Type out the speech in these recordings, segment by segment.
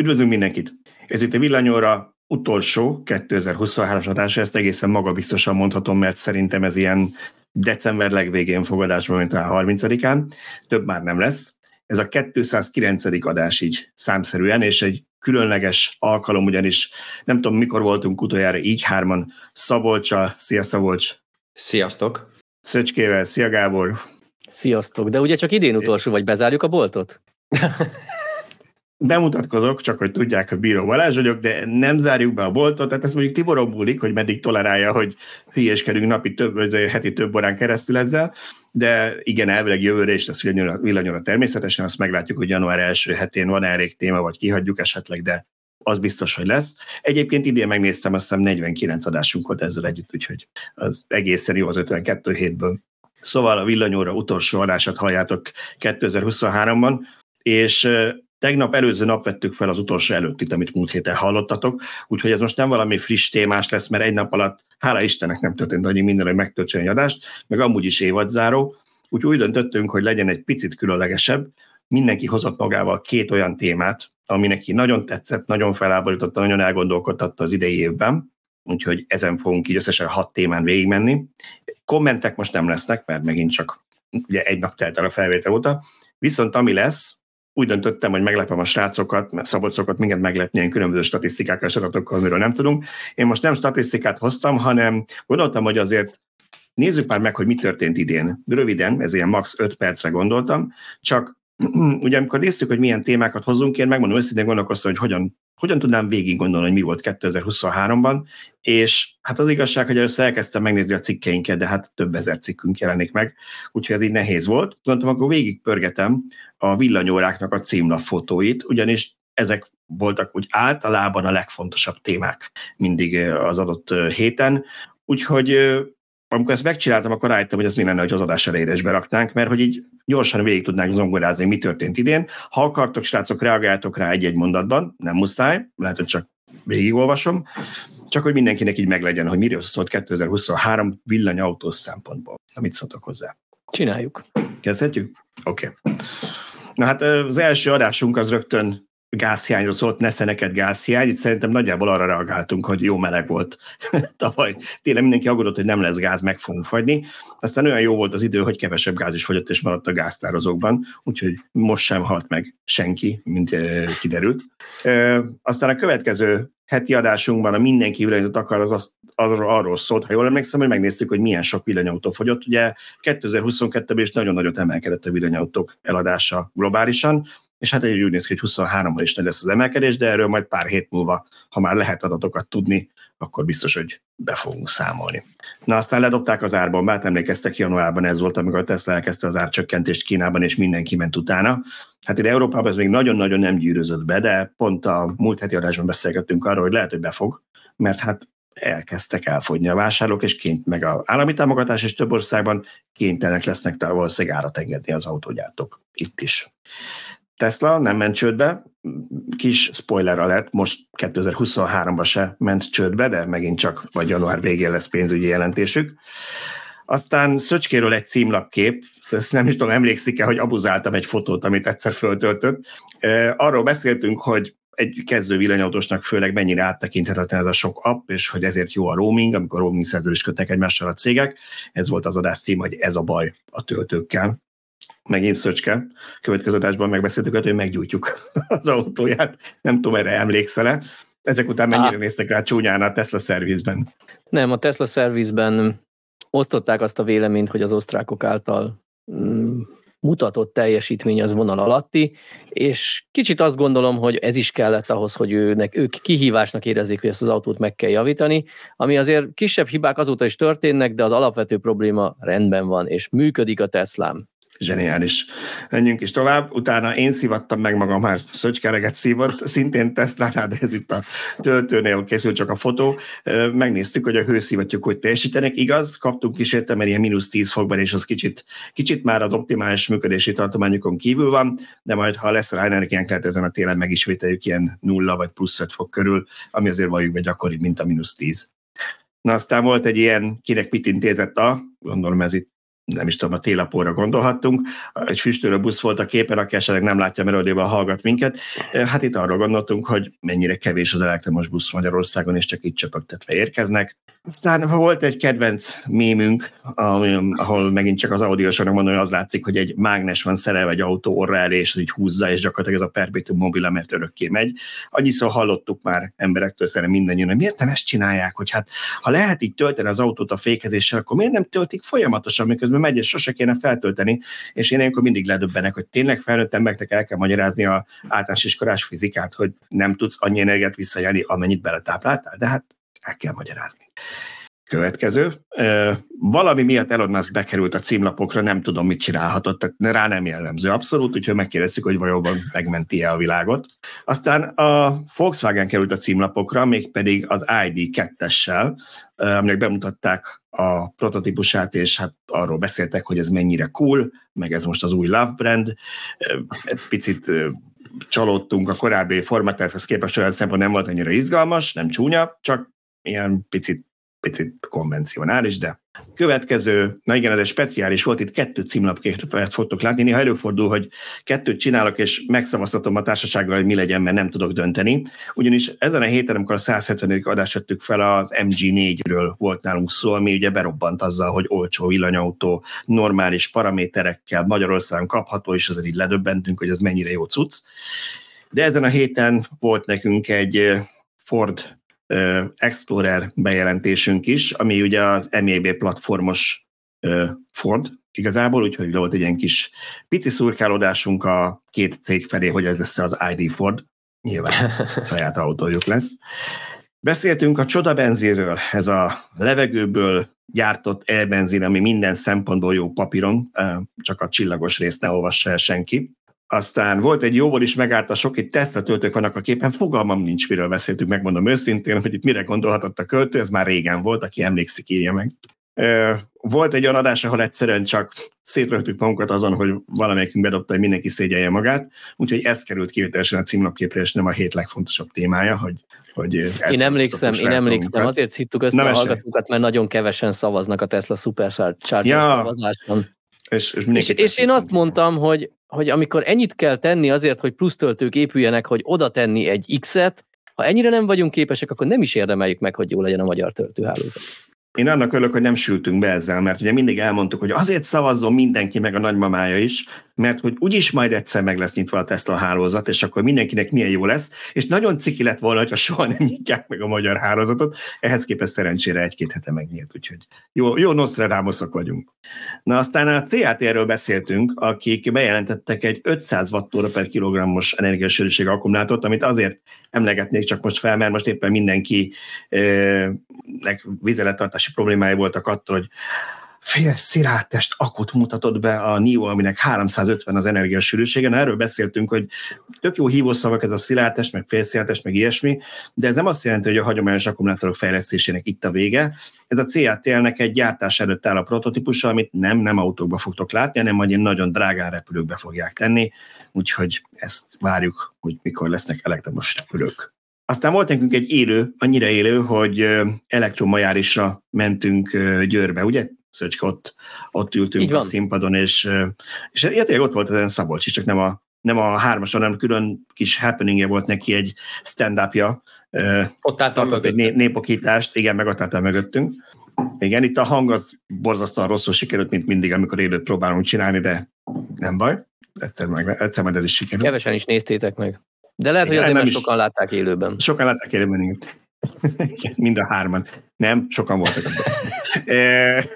Üdvözlünk mindenkit! Ez itt a Villanyóra utolsó 2023-as adása, ezt egészen magabiztosan mondhatom, mert szerintem ez ilyen december legvégén fogadásban, mint a 30-án. Több már nem lesz. Ez a 209. adás így számszerűen, és egy különleges alkalom, ugyanis nem tudom, mikor voltunk utoljára így hárman. Szabolcsa, szia Szabolcs! Sziasztok! Szöcskével, szia Gábor! Sziasztok! De ugye csak idén utolsó, vagy bezárjuk a boltot? bemutatkozok, csak hogy tudják, hogy Bíró Balázs vagyok, de nem zárjuk be a boltot, tehát ez mondjuk Tiboron múlik, hogy meddig tolerálja, hogy hülyéskedünk napi több, heti több órán keresztül ezzel, de igen, elvileg jövőre is lesz villanyóra természetesen, azt meglátjuk, hogy január első hetén van elég téma, vagy kihagyjuk esetleg, de az biztos, hogy lesz. Egyébként idén megnéztem, azt hiszem 49 adásunk volt ezzel együtt, úgyhogy az egészen jó az 52 hétből. Szóval a villanyóra utolsó adását halljátok 2023-ban, és Tegnap előző nap vettük fel az utolsó előttit, amit múlt héten hallottatok, úgyhogy ez most nem valami friss témás lesz, mert egy nap alatt, hála Istennek nem történt annyi minden, hogy megtöltsen egy adást, meg amúgy is évadzáró, úgyhogy úgy döntöttünk, hogy legyen egy picit különlegesebb. Mindenki hozott magával két olyan témát, ami neki nagyon tetszett, nagyon feláborította, nagyon elgondolkodtatta az idei évben, úgyhogy ezen fogunk így összesen hat témán végigmenni. Kommentek most nem lesznek, mert megint csak ugye egy nap telt el a felvétel óta, viszont ami lesz, úgy döntöttem, hogy meglepem a srácokat, mert szabocokat minket meglepni ilyen különböző statisztikákkal és adatokkal, amiről nem tudunk. Én most nem statisztikát hoztam, hanem gondoltam, hogy azért nézzük már meg, hogy mi történt idén. Röviden, ez ilyen max. 5 percre gondoltam, csak ugye amikor néztük, hogy milyen témákat hozunk, én megmondom őszintén gondolkoztam, hogy hogyan, hogyan tudnám végig gondolni, hogy mi volt 2023-ban, és hát az igazság, hogy először elkezdtem megnézni a cikkeinket, de hát több ezer cikkünk jelenik meg, úgyhogy ez így nehéz volt. Gondoltam, akkor végig pörgetem a villanyóráknak a címlapfotóit, ugyanis ezek voltak úgy általában a legfontosabb témák mindig az adott héten. Úgyhogy amikor ezt megcsináltam, akkor rájöttem, hogy ez mi lenne, hogy az adás elejére is beraknánk, mert hogy így gyorsan végig tudnánk zongorázni, mi történt idén. Ha akartok, srácok, reagáltok rá egy-egy mondatban, nem muszáj, lehet, hogy csak végigolvasom, csak hogy mindenkinek így meglegyen, hogy miről szólt 2023 villanyautós szempontból. Amit szóltok hozzá? Csináljuk. Kezdhetjük? Oké. Okay. Na hát az első adásunk az rögtön gázhiányról szólt, nesze neked gázhiány. Itt szerintem nagyjából arra reagáltunk, hogy jó meleg volt tavaly. Tényleg mindenki aggódott, hogy nem lesz gáz, meg fogunk fagyni. Aztán olyan jó volt az idő, hogy kevesebb gáz is fogyott, és maradt a gáztározókban, úgyhogy most sem halt meg senki, mint kiderült. Aztán a következő heti adásunkban a mindenki villanyot akar, az azt, arról, arról szólt, ha jól emlékszem, hogy megnéztük, hogy milyen sok villanyautó fogyott. Ugye 2022-ben is nagyon nagyot emelkedett a villanyautók eladása globálisan, és hát úgy néz ki, hogy 23-ban is nagy lesz az emelkedés, de erről majd pár hét múlva, ha már lehet adatokat tudni, akkor biztos, hogy be fogunk számolni. Na aztán ledobták az árban, mert emlékeztek, januárban ez volt, amikor a Tesla elkezdte az árcsökkentést Kínában, és mindenki ment utána. Hát ide Európában ez még nagyon-nagyon nem gyűrözött be, de pont a múlt heti adásban beszélgettünk arról, hogy lehet, hogy befog, mert hát elkezdtek elfogyni a vásárlók, és ként meg a állami támogatás és több országban kénytelenek lesznek valószínűleg árat engedni az autógyártók itt is. Tesla nem ment csődbe, kis spoiler alert, most 2023-ban se ment csődbe, de megint csak vagy január végén lesz pénzügyi jelentésük. Aztán Szöcskéről egy címlapkép, ezt nem is tudom, emlékszik-e, hogy abuzáltam egy fotót, amit egyszer föltöltött. Arról beszéltünk, hogy egy kezdő villanyautósnak főleg mennyire áttekinthetetlen ez a sok app, és hogy ezért jó a roaming, amikor roaming szerződést kötnek egymással a cégek. Ez volt az adás cím, hogy ez a baj a töltőkkel megint Szöcske, következő adásban megbeszéltük, hogy meggyújtjuk az autóját. Nem tudom, erre emlékszel-e. Ezek után mennyire Á. néztek rá csúnyán a Tesla szervizben? Nem, a Tesla szervizben osztották azt a véleményt, hogy az osztrákok által mm, mutatott teljesítmény az vonal alatti, és kicsit azt gondolom, hogy ez is kellett ahhoz, hogy őnek, ők kihívásnak érezzék, hogy ezt az autót meg kell javítani, ami azért kisebb hibák azóta is történnek, de az alapvető probléma rendben van, és működik a Teslám zseniális. Menjünk is tovább. Utána én szivattam meg magam, már szöcskereget szívott, szintén Tesla-nál, de ez itt a töltőnél készült csak a fotó. Megnéztük, hogy a hőszivattyúk hogy teljesítenek. Igaz, kaptunk kísérte, mert ilyen mínusz 10 fokban, és az kicsit, kicsit már az optimális működési tartományokon kívül van, de majd ha lesz rá energiánk, lehet ezen a télen megismételjük ilyen nulla vagy plusz 5 fok körül, ami azért valljuk be gyakoribb, mint a mínusz 10. Na aztán volt egy ilyen, kinek mit intézett a, gondolom ez itt nem is tudom, a télapóra gondolhattunk. Egy füstölő busz volt a képen, aki esetleg nem látja, mert hallgat minket. Hát itt arról gondoltunk, hogy mennyire kevés az elektromos busz Magyarországon, és csak itt csöpögtetve érkeznek. Aztán volt egy kedvenc mémünk, ahol megint csak az audiósornak mondom, hogy az látszik, hogy egy mágnes van szerelve egy autó orra elé, és az így húzza, és gyakorlatilag ez a perpetuum mobile, mert örökké megy. Annyiszor hallottuk már emberektől szerintem mindannyian, hogy miért nem ezt csinálják, hogy hát ha lehet így tölteni az autót a fékezéssel, akkor miért nem töltik folyamatosan, miközben megy, és sose kéne feltölteni, és én ilyenkor mindig ledöbbenek, hogy tényleg felnőtt embereknek el kell magyarázni a általános iskolás fizikát, hogy nem tudsz annyi energiát visszajelni, amennyit beletápláltál, de hát el kell magyarázni. Következő. Valami miatt Elon Musk bekerült a címlapokra, nem tudom, mit csinálhatott, tehát rá nem jellemző abszolút, úgyhogy megkérdeztük, hogy valóban megmenti-e a világot. Aztán a Volkswagen került a címlapokra, mégpedig az ID 2-essel, aminek bemutatták a prototípusát, és hát arról beszéltek, hogy ez mennyire cool, meg ez most az új Love brand. Egy picit csalódtunk a korábbi formatervhez képest, olyan szempont nem volt annyira izgalmas, nem csúnya, csak ilyen picit picit konvencionális, de következő, na igen, ez egy speciális volt, itt kettő címlapképet fogtok látni, néha előfordul, hogy kettőt csinálok, és megszavaztatom a társasággal, hogy mi legyen, mert nem tudok dönteni. Ugyanis ezen a héten, amikor a 170. adást vettük fel, az MG4-ről volt nálunk szó, ami ugye berobbant azzal, hogy olcsó villanyautó, normális paraméterekkel Magyarországon kapható, és azért így ledöbbentünk, hogy ez mennyire jó cucc. De ezen a héten volt nekünk egy Ford Explorer bejelentésünk is, ami ugye az MEB platformos Ford igazából, úgyhogy volt egy ilyen kis pici szurkálódásunk a két cég felé, hogy ez lesz az ID Ford, nyilván saját autójuk lesz. Beszéltünk a csoda benzinről, ez a levegőből gyártott elbenzin, ami minden szempontból jó papíron, csak a csillagos részt ne olvassa el senki. Aztán volt egy jóból is megárt a sok, itt Tesla töltők vannak a képen, fogalmam nincs, miről beszéltünk, megmondom őszintén, hogy itt mire gondolhatott a költő, ez már régen volt, aki emlékszik, írja meg. Volt egy olyan adás, ahol egyszerűen csak szétrögtük magunkat azon, hogy valamelyikünk bedobta, hogy mindenki szégyelje magát, úgyhogy ez került kivételesen a címlapképre, és nem a hét legfontosabb témája, hogy, hogy én emlékszem, én emlékszem, azért szittuk össze Na, a hallgatókat, mert nagyon kevesen szavaznak a Tesla Supercharger ja. szavazáson. És, és, és, és én azt mondtam, hogy, hogy amikor ennyit kell tenni azért, hogy plusz töltők épüljenek, hogy oda tenni egy X-et, ha ennyire nem vagyunk képesek, akkor nem is érdemeljük meg, hogy jó legyen a magyar töltőhálózat. Én annak örülök, hogy nem sültünk be ezzel, mert ugye mindig elmondtuk, hogy azért szavazzon mindenki, meg a nagymamája is, mert hogy úgyis majd egyszer meg lesz nyitva a Tesla hálózat, és akkor mindenkinek milyen jó lesz, és nagyon ciki lett volna, hogyha soha nem nyitják meg a magyar hálózatot, ehhez képest szerencsére egy-két hete megnyílt, úgyhogy jó, jó Nostradamusok vagyunk. Na aztán a TAT-ről beszéltünk, akik bejelentettek egy 500 wattóra per kilogrammos energiasűrűség akkumulátort, amit azért emlegetnék csak most fel, mert most éppen mindenki eh, vizeletartási problémái voltak attól, hogy fél szirárdtest akut mutatott be a NIO, aminek 350 az energiasűrűsége. Na, erről beszéltünk, hogy tök jó hívószavak ez a szilárdtest, meg félszilárdtest, meg ilyesmi, de ez nem azt jelenti, hogy a hagyományos akkumulátorok fejlesztésének itt a vége. Ez a CATL-nek egy gyártás előtt áll a prototípusa, amit nem, nem autókba fogtok látni, hanem majd nagyon drágán repülőkbe fogják tenni, úgyhogy ezt várjuk, hogy mikor lesznek elektromos repülők. Aztán volt nekünk egy élő, annyira élő, hogy elektromajárisra mentünk Győrbe, ugye? Szöcske, ott, ott ültünk a színpadon, és, és tényleg ott volt ezen Szabolcs csak nem a, nem a hármason, hanem külön kis happeningje volt neki egy stand-upja. Ott álltam egy né- népokítást, igen, meg ott álltam mögöttünk. Igen, itt a hang az borzasztóan rosszul sikerült, mint mindig, amikor élőt próbálunk csinálni, de nem baj. Egyszer, meg, egyszer majd ez is sikerült. Kevesen is néztétek meg. De lehet, igen, hogy azért, mert sokan látták élőben. Sokan látták élőben, igen. Mind a hárman. Nem, sokan voltak e,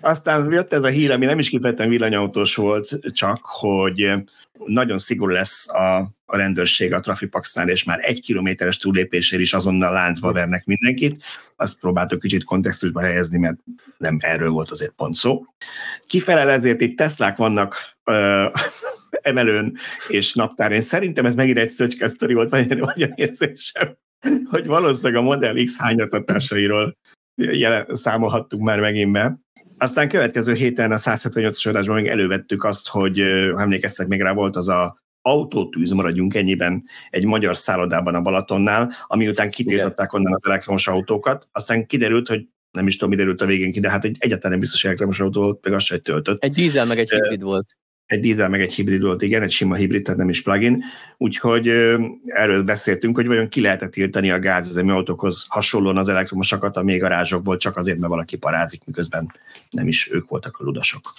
aztán jött ez a hír, ami nem is kifejezetten villanyautós volt, csak hogy nagyon szigorú lesz a, a rendőrség a Trafipaxnál, és már egy kilométeres túllépésért is azonnal láncba vernek mindenkit. Azt próbáltuk kicsit kontextusba helyezni, mert nem erről volt azért pont szó. Kifelel ezért itt Teslák vannak ö, emelőn és naptárén. Szerintem ez megint egy szöcske sztori volt, vagy, a érzésem hogy valószínűleg a Model X hányatatásairól számolhattunk már megint be. Aztán következő héten a 178-as adásban még elővettük azt, hogy emlékeztek még rá, volt az a autótűz, maradjunk ennyiben, egy magyar szállodában a Balatonnál, ami után kitiltották onnan az elektromos autókat. Aztán kiderült, hogy nem is tudom, mi derült a végén ki, de hát egy, egyáltalán nem biztos, hogy elektromos autó volt, meg az se, töltött. Egy dízel meg egy hibrid volt. Egy dízel meg egy hibrid volt, igen, egy sima hibrid, tehát nem is plugin. Úgyhogy erről beszéltünk, hogy vajon ki lehetett tiltani a gázüzemű autókhoz hasonlóan az elektromosakat a még garázsokból, csak azért, mert valaki parázik, miközben nem is ők voltak a ludasok.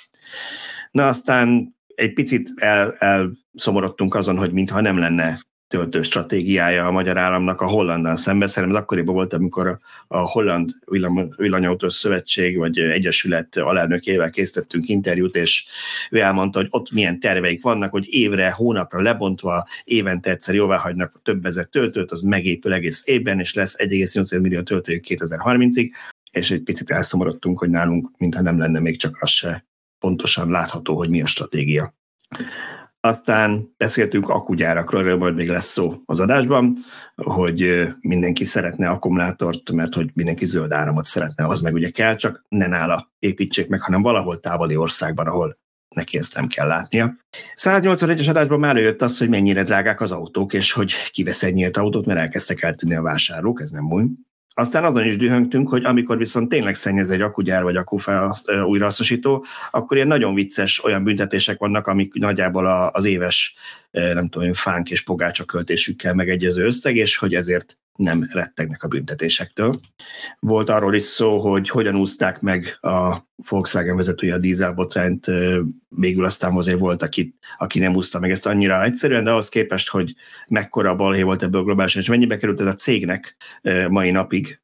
Na aztán egy picit el, elszomorodtunk azon, hogy mintha nem lenne töltő stratégiája a magyar államnak a Hollandán szemben. Szerintem akkoriban volt, amikor a, Holland Villanyautós Szövetség vagy Egyesület alelnökével készítettünk interjút, és ő elmondta, hogy ott milyen terveik vannak, hogy évre, hónapra lebontva, évente egyszer jóvá hagynak több ezer töltőt, az megépül egész évben, és lesz 1,8 millió töltőjük 2030-ig, és egy picit elszomorodtunk, hogy nálunk, mintha nem lenne még csak az se pontosan látható, hogy mi a stratégia. Aztán beszéltünk akugyárakról, erről majd még lesz szó az adásban, hogy mindenki szeretne akkumulátort, mert hogy mindenki zöld áramot szeretne, az meg ugye kell, csak ne nála építsék meg, hanem valahol távoli országban, ahol neki ezt nem kell látnia. 181-es adásban már jött az, hogy mennyire drágák az autók, és hogy kivesz egy nyílt autót, mert elkezdtek eltűnni a vásárlók, ez nem új. Aztán azon is dühöngtünk, hogy amikor viszont tényleg szennyez egy akugyár vagy akufelszt, újrahasznosító, akkor ilyen nagyon vicces olyan büntetések vannak, amik nagyjából az éves, nem tudom, fánk és pogácsa költésükkel megegyező összeg, és hogy ezért nem rettegnek a büntetésektől. Volt arról is szó, hogy hogyan úzták meg a Volkswagen vezetője a dízelbotrányt, végül aztán azért volt, aki, aki nem úszta meg ezt annyira egyszerűen, de ahhoz képest, hogy mekkora balhé volt ebből globálisan, és mennyibe került ez a cégnek mai napig,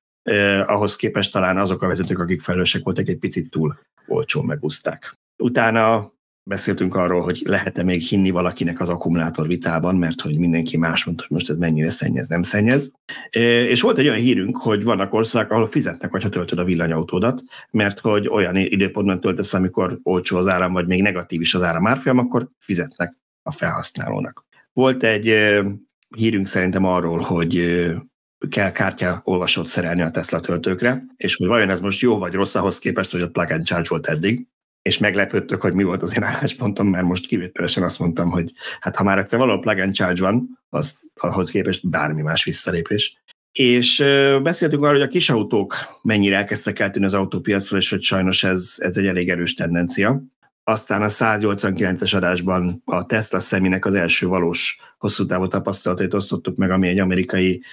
ahhoz képest talán azok a vezetők, akik felelősek voltak, egy picit túl olcsón megúzták. Utána beszéltünk arról, hogy lehet-e még hinni valakinek az akkumulátor vitában, mert hogy mindenki más mondta, hogy most ez mennyire szennyez, nem szennyez. És volt egy olyan hírünk, hogy vannak országok, ahol fizetnek, ha töltöd a villanyautódat, mert hogy olyan időpontban töltesz, amikor olcsó az áram, vagy még negatív is az áram árfolyam, akkor fizetnek a felhasználónak. Volt egy hírünk szerintem arról, hogy kell kártya olvasót szerelni a Tesla töltőkre, és hogy vajon ez most jó vagy rossz ahhoz képest, hogy a plug and charge volt eddig, és meglepődtök, hogy mi volt az én álláspontom, mert most kivételesen azt mondtam, hogy hát ha már egyszer valahol plug and charge van, az ahhoz képest bármi más visszalépés. És beszéltünk arról, hogy a kis autók mennyire elkezdtek eltűnni az autópiacról, és hogy sajnos ez, ez egy elég erős tendencia. Aztán a 189-es adásban a Tesla szeminek az első valós hosszú távú tapasztalatait osztottuk meg, ami egy amerikai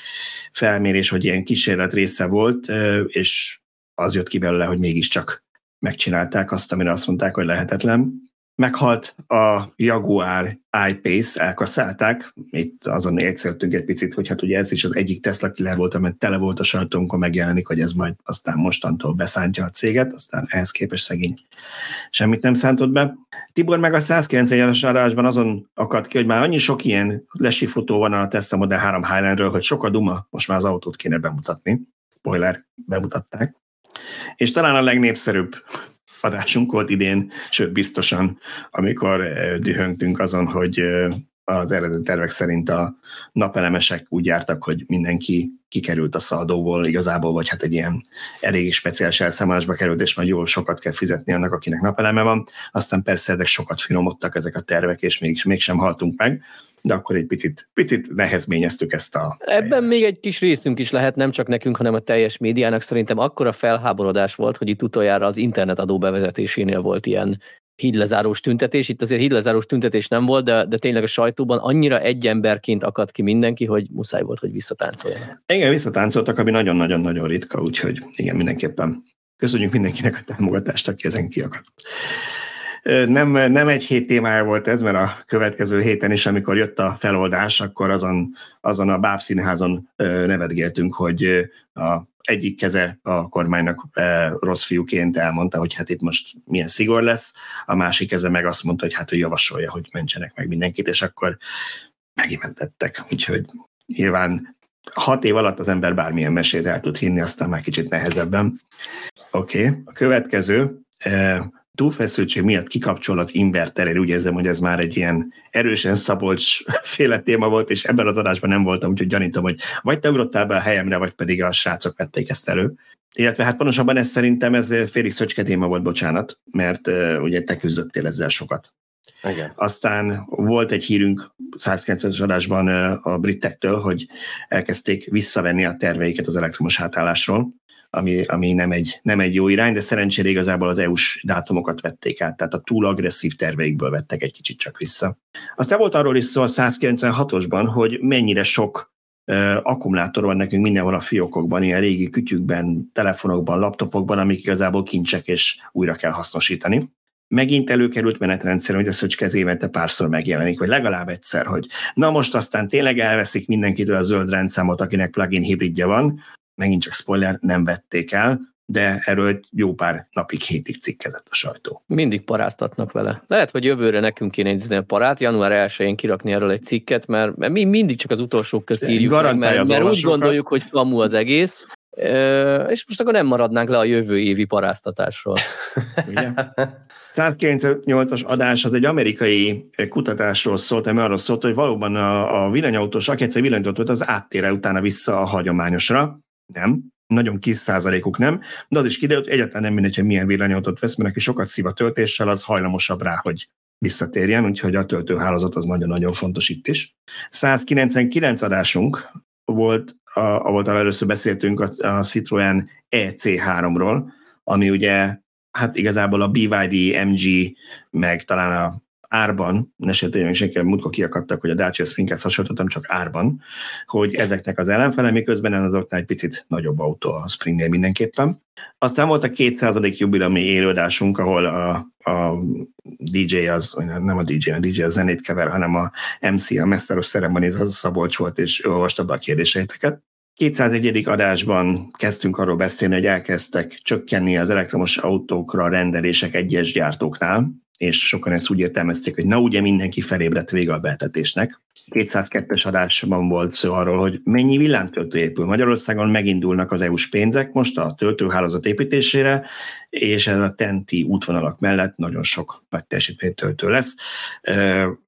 felmérés, hogy ilyen kísérlet része volt, és az jött ki belőle, hogy mégiscsak megcsinálták azt, amire azt mondták, hogy lehetetlen. Meghalt a Jaguar I-Pace, elkaszálták, itt azon egyszerűtünk egy picit, hogy hát ugye ez is az egyik Tesla killer volt, amely tele volt a sajtónkon megjelenik, hogy ez majd aztán mostantól beszántja a céget, aztán ehhez képest szegény semmit nem szántott be. Tibor meg a 191-es adásban azon akadt ki, hogy már annyi sok ilyen lesi fotó van a Tesla Model 3 Highlandről, hogy sok a duma, most már az autót kéne bemutatni. Spoiler, bemutatták. És talán a legnépszerűbb adásunk volt idén, sőt biztosan, amikor eh, dühöngtünk azon, hogy eh, az eredeti tervek szerint a napelemesek úgy jártak, hogy mindenki kikerült a szaldóból igazából, vagy hát egy ilyen elég speciális elszámolásba került, és majd jól sokat kell fizetni annak, akinek napeleme van. Aztán persze ezek sokat finomodtak ezek a tervek, és még, mégsem haltunk meg de akkor egy picit, picit nehezményeztük ezt a... Ebben még egy kis részünk is lehet, nem csak nekünk, hanem a teljes médiának szerintem akkora felháborodás volt, hogy itt utoljára az internetadó bevezetésénél volt ilyen hídlezárós tüntetés. Itt azért hídlezárós tüntetés nem volt, de, de tényleg a sajtóban annyira egy emberként akadt ki mindenki, hogy muszáj volt, hogy visszatáncoljanak. Igen, visszatáncoltak, ami nagyon-nagyon-nagyon ritka, úgyhogy igen, mindenképpen köszönjük mindenkinek a támogatást, aki ezen kiakadt. Nem, nem egy hét témája volt ez, mert a következő héten is, amikor jött a feloldás, akkor azon, azon a bábszínházon nevetgéltünk, hogy a egyik keze a kormánynak rossz fiúként elmondta, hogy hát itt most milyen szigor lesz, a másik keze meg azt mondta, hogy hát ő javasolja, hogy mentsenek meg mindenkit, és akkor megimentettek. Úgyhogy nyilván hat év alatt az ember bármilyen mesét el tud hinni, aztán már kicsit nehezebben. Oké, okay. a következő, túlfeszültség miatt kikapcsol az inverter, én úgy érzem, hogy ez már egy ilyen erősen Szabolcs féle téma volt, és ebben az adásban nem voltam, úgyhogy gyanítom, hogy vagy te ugrottál be a helyemre, vagy pedig a srácok vették ezt elő. Illetve hát pontosabban ez szerintem ez félig szöcske téma volt, bocsánat, mert uh, ugye te küzdöttél ezzel sokat. Igen. Aztán volt egy hírünk 190-es adásban uh, a britektől, hogy elkezdték visszavenni a terveiket az elektromos átállásról, ami, ami nem, egy, nem egy jó irány, de szerencsére igazából az EU-s dátumokat vették át, tehát a túl agresszív terveikből vettek egy kicsit csak vissza. Aztán volt arról is szó a 196-osban, hogy mennyire sok akkumulátor van nekünk mindenhol a fiókokban, ilyen régi kütyükben, telefonokban, laptopokban, amik igazából kincsek és újra kell hasznosítani. Megint előkerült menetrendszerűen, hogy ez évente párszor megjelenik, vagy legalább egyszer, hogy na most aztán tényleg elveszik mindenkitől a zöld rendszámot, akinek plugin hibridja van, megint csak spoiler, nem vették el, de erről jó pár napig, hétig cikkezett a sajtó. Mindig paráztatnak vele. Lehet, hogy jövőre nekünk kéne egy parát, január 1-én kirakni erről egy cikket, mert mi mindig csak az utolsók közt írjuk meg, mert, mert úgy gondoljuk, hogy kamu az egész, és most akkor nem maradnánk le a jövő évi paráztatásról. Ugye? 198-as adás az egy amerikai kutatásról szólt, ami arról szólt, hogy valóban a, a villanyautós, aki egyszer villanyautót az áttére utána vissza a hagyományosra. Nem, nagyon kis százalékuk nem, de az is kiderült, egyáltalán nem mindegy, hogy milyen villanyautót vesz, mert aki sokat szív a töltéssel, az hajlamosabb rá, hogy visszatérjen, úgyhogy a töltőhálózat az nagyon-nagyon fontos itt is. 199 adásunk volt, a, ahol először beszéltünk a, a Citroen EC3-ról, ami ugye hát igazából a BYD, MG, meg talán a árban, ne sértőjön senki, múltkor kiakadtak, hogy a Dacia Springhez hasonlítottam, csak árban, hogy ezeknek az ellenfele, miközben azoknál egy picit nagyobb autó a Springnél mindenképpen. Aztán volt a 200. jubileumi élődásunk, ahol a, a DJ az, nem a DJ, a DJ a zenét kever, hanem a MC, a Meszteros Ceremonies, az a Szabolcs volt, és olvasta be a kérdéseiteket. 201. adásban kezdtünk arról beszélni, hogy elkezdtek csökkenni az elektromos autókra rendelések egyes gyártóknál, és sokan ezt úgy értelmezték, hogy na ugye mindenki felébredt vége a betetésnek. 202-es adásban volt szó arról, hogy mennyi villámtöltő épül. Magyarországon megindulnak az EU-s pénzek most a töltőhálózat építésére, és ez a tenti útvonalak mellett nagyon sok nagy teljesítménytöltő lesz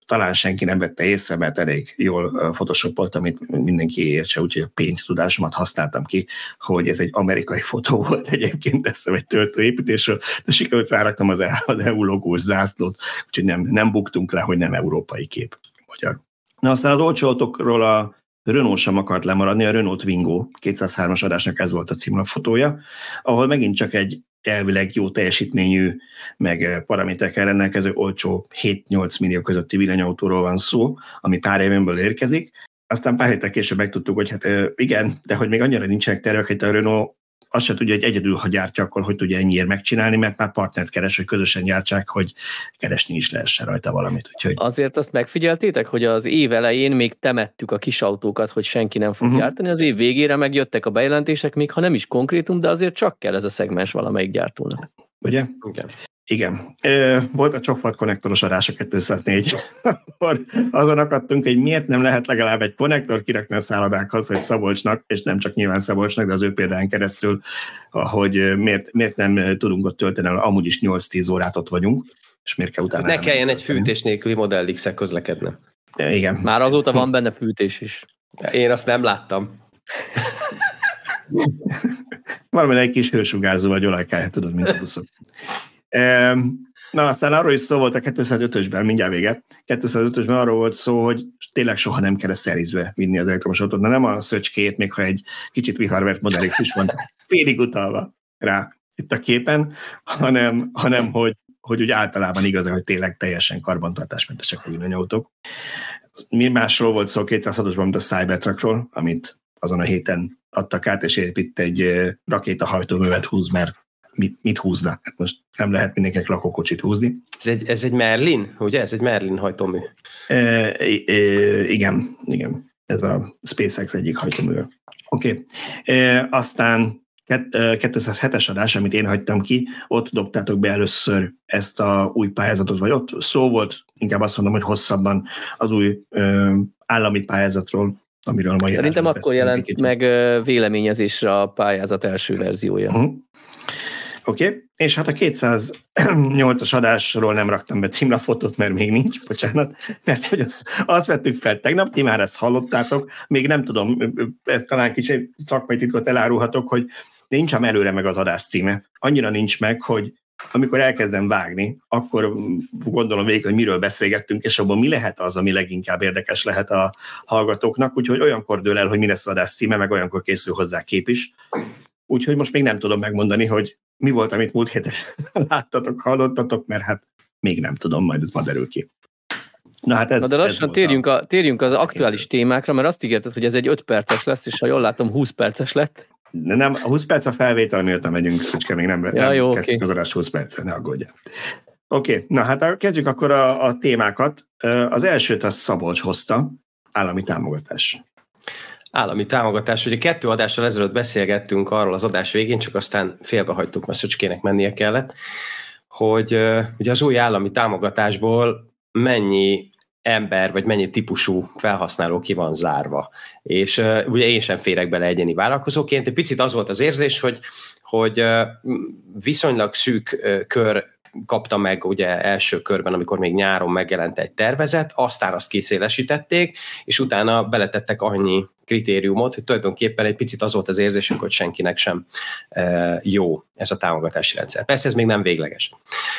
talán senki nem vette észre, mert elég jól photoshopolt, amit mindenki értse, úgyhogy a pénztudásomat használtam ki, hogy ez egy amerikai fotó volt egyébként, ezt egy töltőépítésről, de sikerült ráraktam az, az EU logós zászlót, úgyhogy nem, nem buktunk le, hogy nem európai kép magyar. Na aztán az olcsó a Renault sem akart lemaradni, a Renault Twingo 203-as adásnak ez volt a címlapfotója, ahol megint csak egy elvileg jó teljesítményű, meg eh, paraméterekkel rendelkező olcsó 7-8 millió közötti villanyautóról van szó, ami pár évenből érkezik. Aztán pár héttel később megtudtuk, hogy hát eh, igen, de hogy még annyira nincsenek tervek, hogy a Renault azt se tudja, hogy egyedül, ha gyártja, akkor hogy tudja ennyiért megcsinálni, mert már partnert keres, hogy közösen gyártsák, hogy keresni is lehessen rajta valamit. Úgyhogy... Azért azt megfigyeltétek, hogy az év elején még temettük a kis autókat, hogy senki nem fog uh-huh. gyártani, az év végére megjöttek a bejelentések, még ha nem is konkrétum, de azért csak kell ez a szegmens valamelyik gyártónak. Ugye? Igen. Igen. Volt a csokfat konnektoros adás a 204, akkor azon akadtunk, hogy miért nem lehet legalább egy konnektor kirakni a szállodákhoz, hogy Szabolcsnak, és nem csak nyilván Szabolcsnak, de az ő példán keresztül, hogy miért, miért nem tudunk ott tölteni, amúgy is 8-10 órát ott vagyunk, és miért kell utána... Ne kelljen egy fűtés nélküli Model x közlekednem. Igen. Már azóta van benne fűtés is. Én azt nem láttam. Valami egy kis hősugárzó vagy olajkája, tudod, mint a buszok. Na, aztán arról is szó volt a 205-ösben, mindjárt vége. 205-ösben arról volt szó, hogy tényleg soha nem kell szerizbe vinni az elektromos autót, nem a szöcskét, még ha egy kicsit viharvert Model X is van, félig utalva rá itt a képen, hanem, hanem hogy, hogy úgy általában igaz, hogy tényleg teljesen karbantartásmentesek a villanyautók. Mi másról volt szó 206-osban, mint a Cybertruckról, amit azon a héten adtak át, és épít egy rakétahajtóművet húz, mert mit, mit húzna? Hát most nem lehet mindenkinek lakókocsit húzni. Ez egy, ez egy Merlin, ugye? Ez egy Merlin hajtómű. E, e, igen, igen. Ez a SpaceX egyik hajtómű. Oké. Okay. E, aztán 207-es adás, amit én hagytam ki, ott dobtátok be először ezt a új pályázatot, vagy ott szó volt, inkább azt mondom, hogy hosszabban az új ö, állami pályázatról, amiről ma Szerintem akkor jelent meg véleményezésre a pályázat első verziója. Uh-huh. Oké, okay. és hát a 208-as adásról nem raktam be címlafotót, mert még nincs, bocsánat, mert hogy azt, azt vettük fel tegnap, ti már ezt hallottátok, még nem tudom, ezt talán kicsit szakmai titkot elárulhatok, hogy nincs előre meg az adás címe. Annyira nincs meg, hogy amikor elkezdem vágni, akkor gondolom végig, hogy miről beszélgettünk, és abban mi lehet az, ami leginkább érdekes lehet a hallgatóknak, úgyhogy olyankor dől el, hogy mi lesz az adás címe, meg olyankor készül hozzá kép is úgyhogy most még nem tudom megmondani, hogy mi volt, amit múlt héten láttatok, hallottatok, mert hát még nem tudom, majd ez ma derül ki. Na, hát ez, Na de lassan térjünk, a, térjünk az aktuális témákra, mert azt ígérted, hogy ez egy 5 perces lesz, és ha jól látom, 20 perces lett. De nem, a 20 perc a felvétel miatt megyünk, Szücske, még nem, ja, nem jó, kezdtük okay. az adás 20 percet, ne aggódjál. Oké, okay. na hát kezdjük akkor a, a témákat. Az elsőt a Szabolcs hozta, állami támogatás. Állami támogatás. Ugye kettő adással ezelőtt beszélgettünk arról az adás végén, csak aztán félbehagytuk, mert Szöcskének mennie kellett, hogy ugye az új állami támogatásból mennyi ember, vagy mennyi típusú felhasználó ki van zárva. És uh, ugye én sem férek bele egyéni vállalkozóként. Egy picit az volt az érzés, hogy, hogy viszonylag szűk kör kapta meg ugye első körben, amikor még nyáron megjelent egy tervezet, aztán azt kiszélesítették, és utána beletettek annyi kritériumot, hogy tulajdonképpen egy picit az volt az érzésünk, hogy senkinek sem e, jó ez a támogatási rendszer. Persze ez még nem végleges.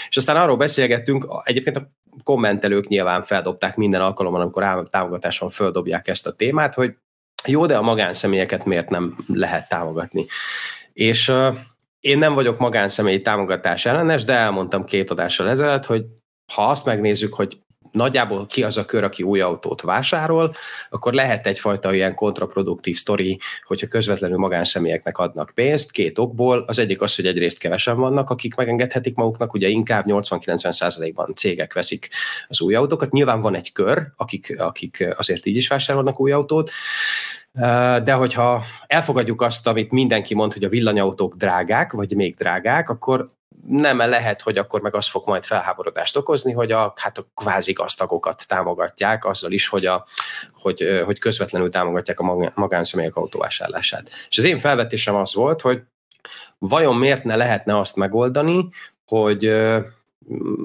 És aztán arról beszélgettünk, egyébként a kommentelők nyilván feldobták minden alkalommal, amikor állami támogatáson földobják ezt a témát, hogy jó, de a magánszemélyeket miért nem lehet támogatni. És én nem vagyok magánszemélyi támogatás ellenes, de elmondtam két adással ezelőtt, hogy ha azt megnézzük, hogy nagyjából ki az a kör, aki új autót vásárol, akkor lehet egyfajta ilyen kontraproduktív sztori, hogyha közvetlenül magánszemélyeknek adnak pénzt, két okból. Az egyik az, hogy egyrészt kevesen vannak, akik megengedhetik maguknak, ugye inkább 80-90%-ban cégek veszik az új autókat. Nyilván van egy kör, akik, akik azért így is vásárolnak új autót, de hogyha elfogadjuk azt, amit mindenki mond, hogy a villanyautók drágák, vagy még drágák, akkor nem lehet, hogy akkor meg az fog majd felháborodást okozni, hogy a, hát a kvázi gazdagokat támogatják, azzal is, hogy, a, hogy, hogy közvetlenül támogatják a magánszemélyek autóvásárlását. És az én felvetésem az volt, hogy vajon miért ne lehetne azt megoldani, hogy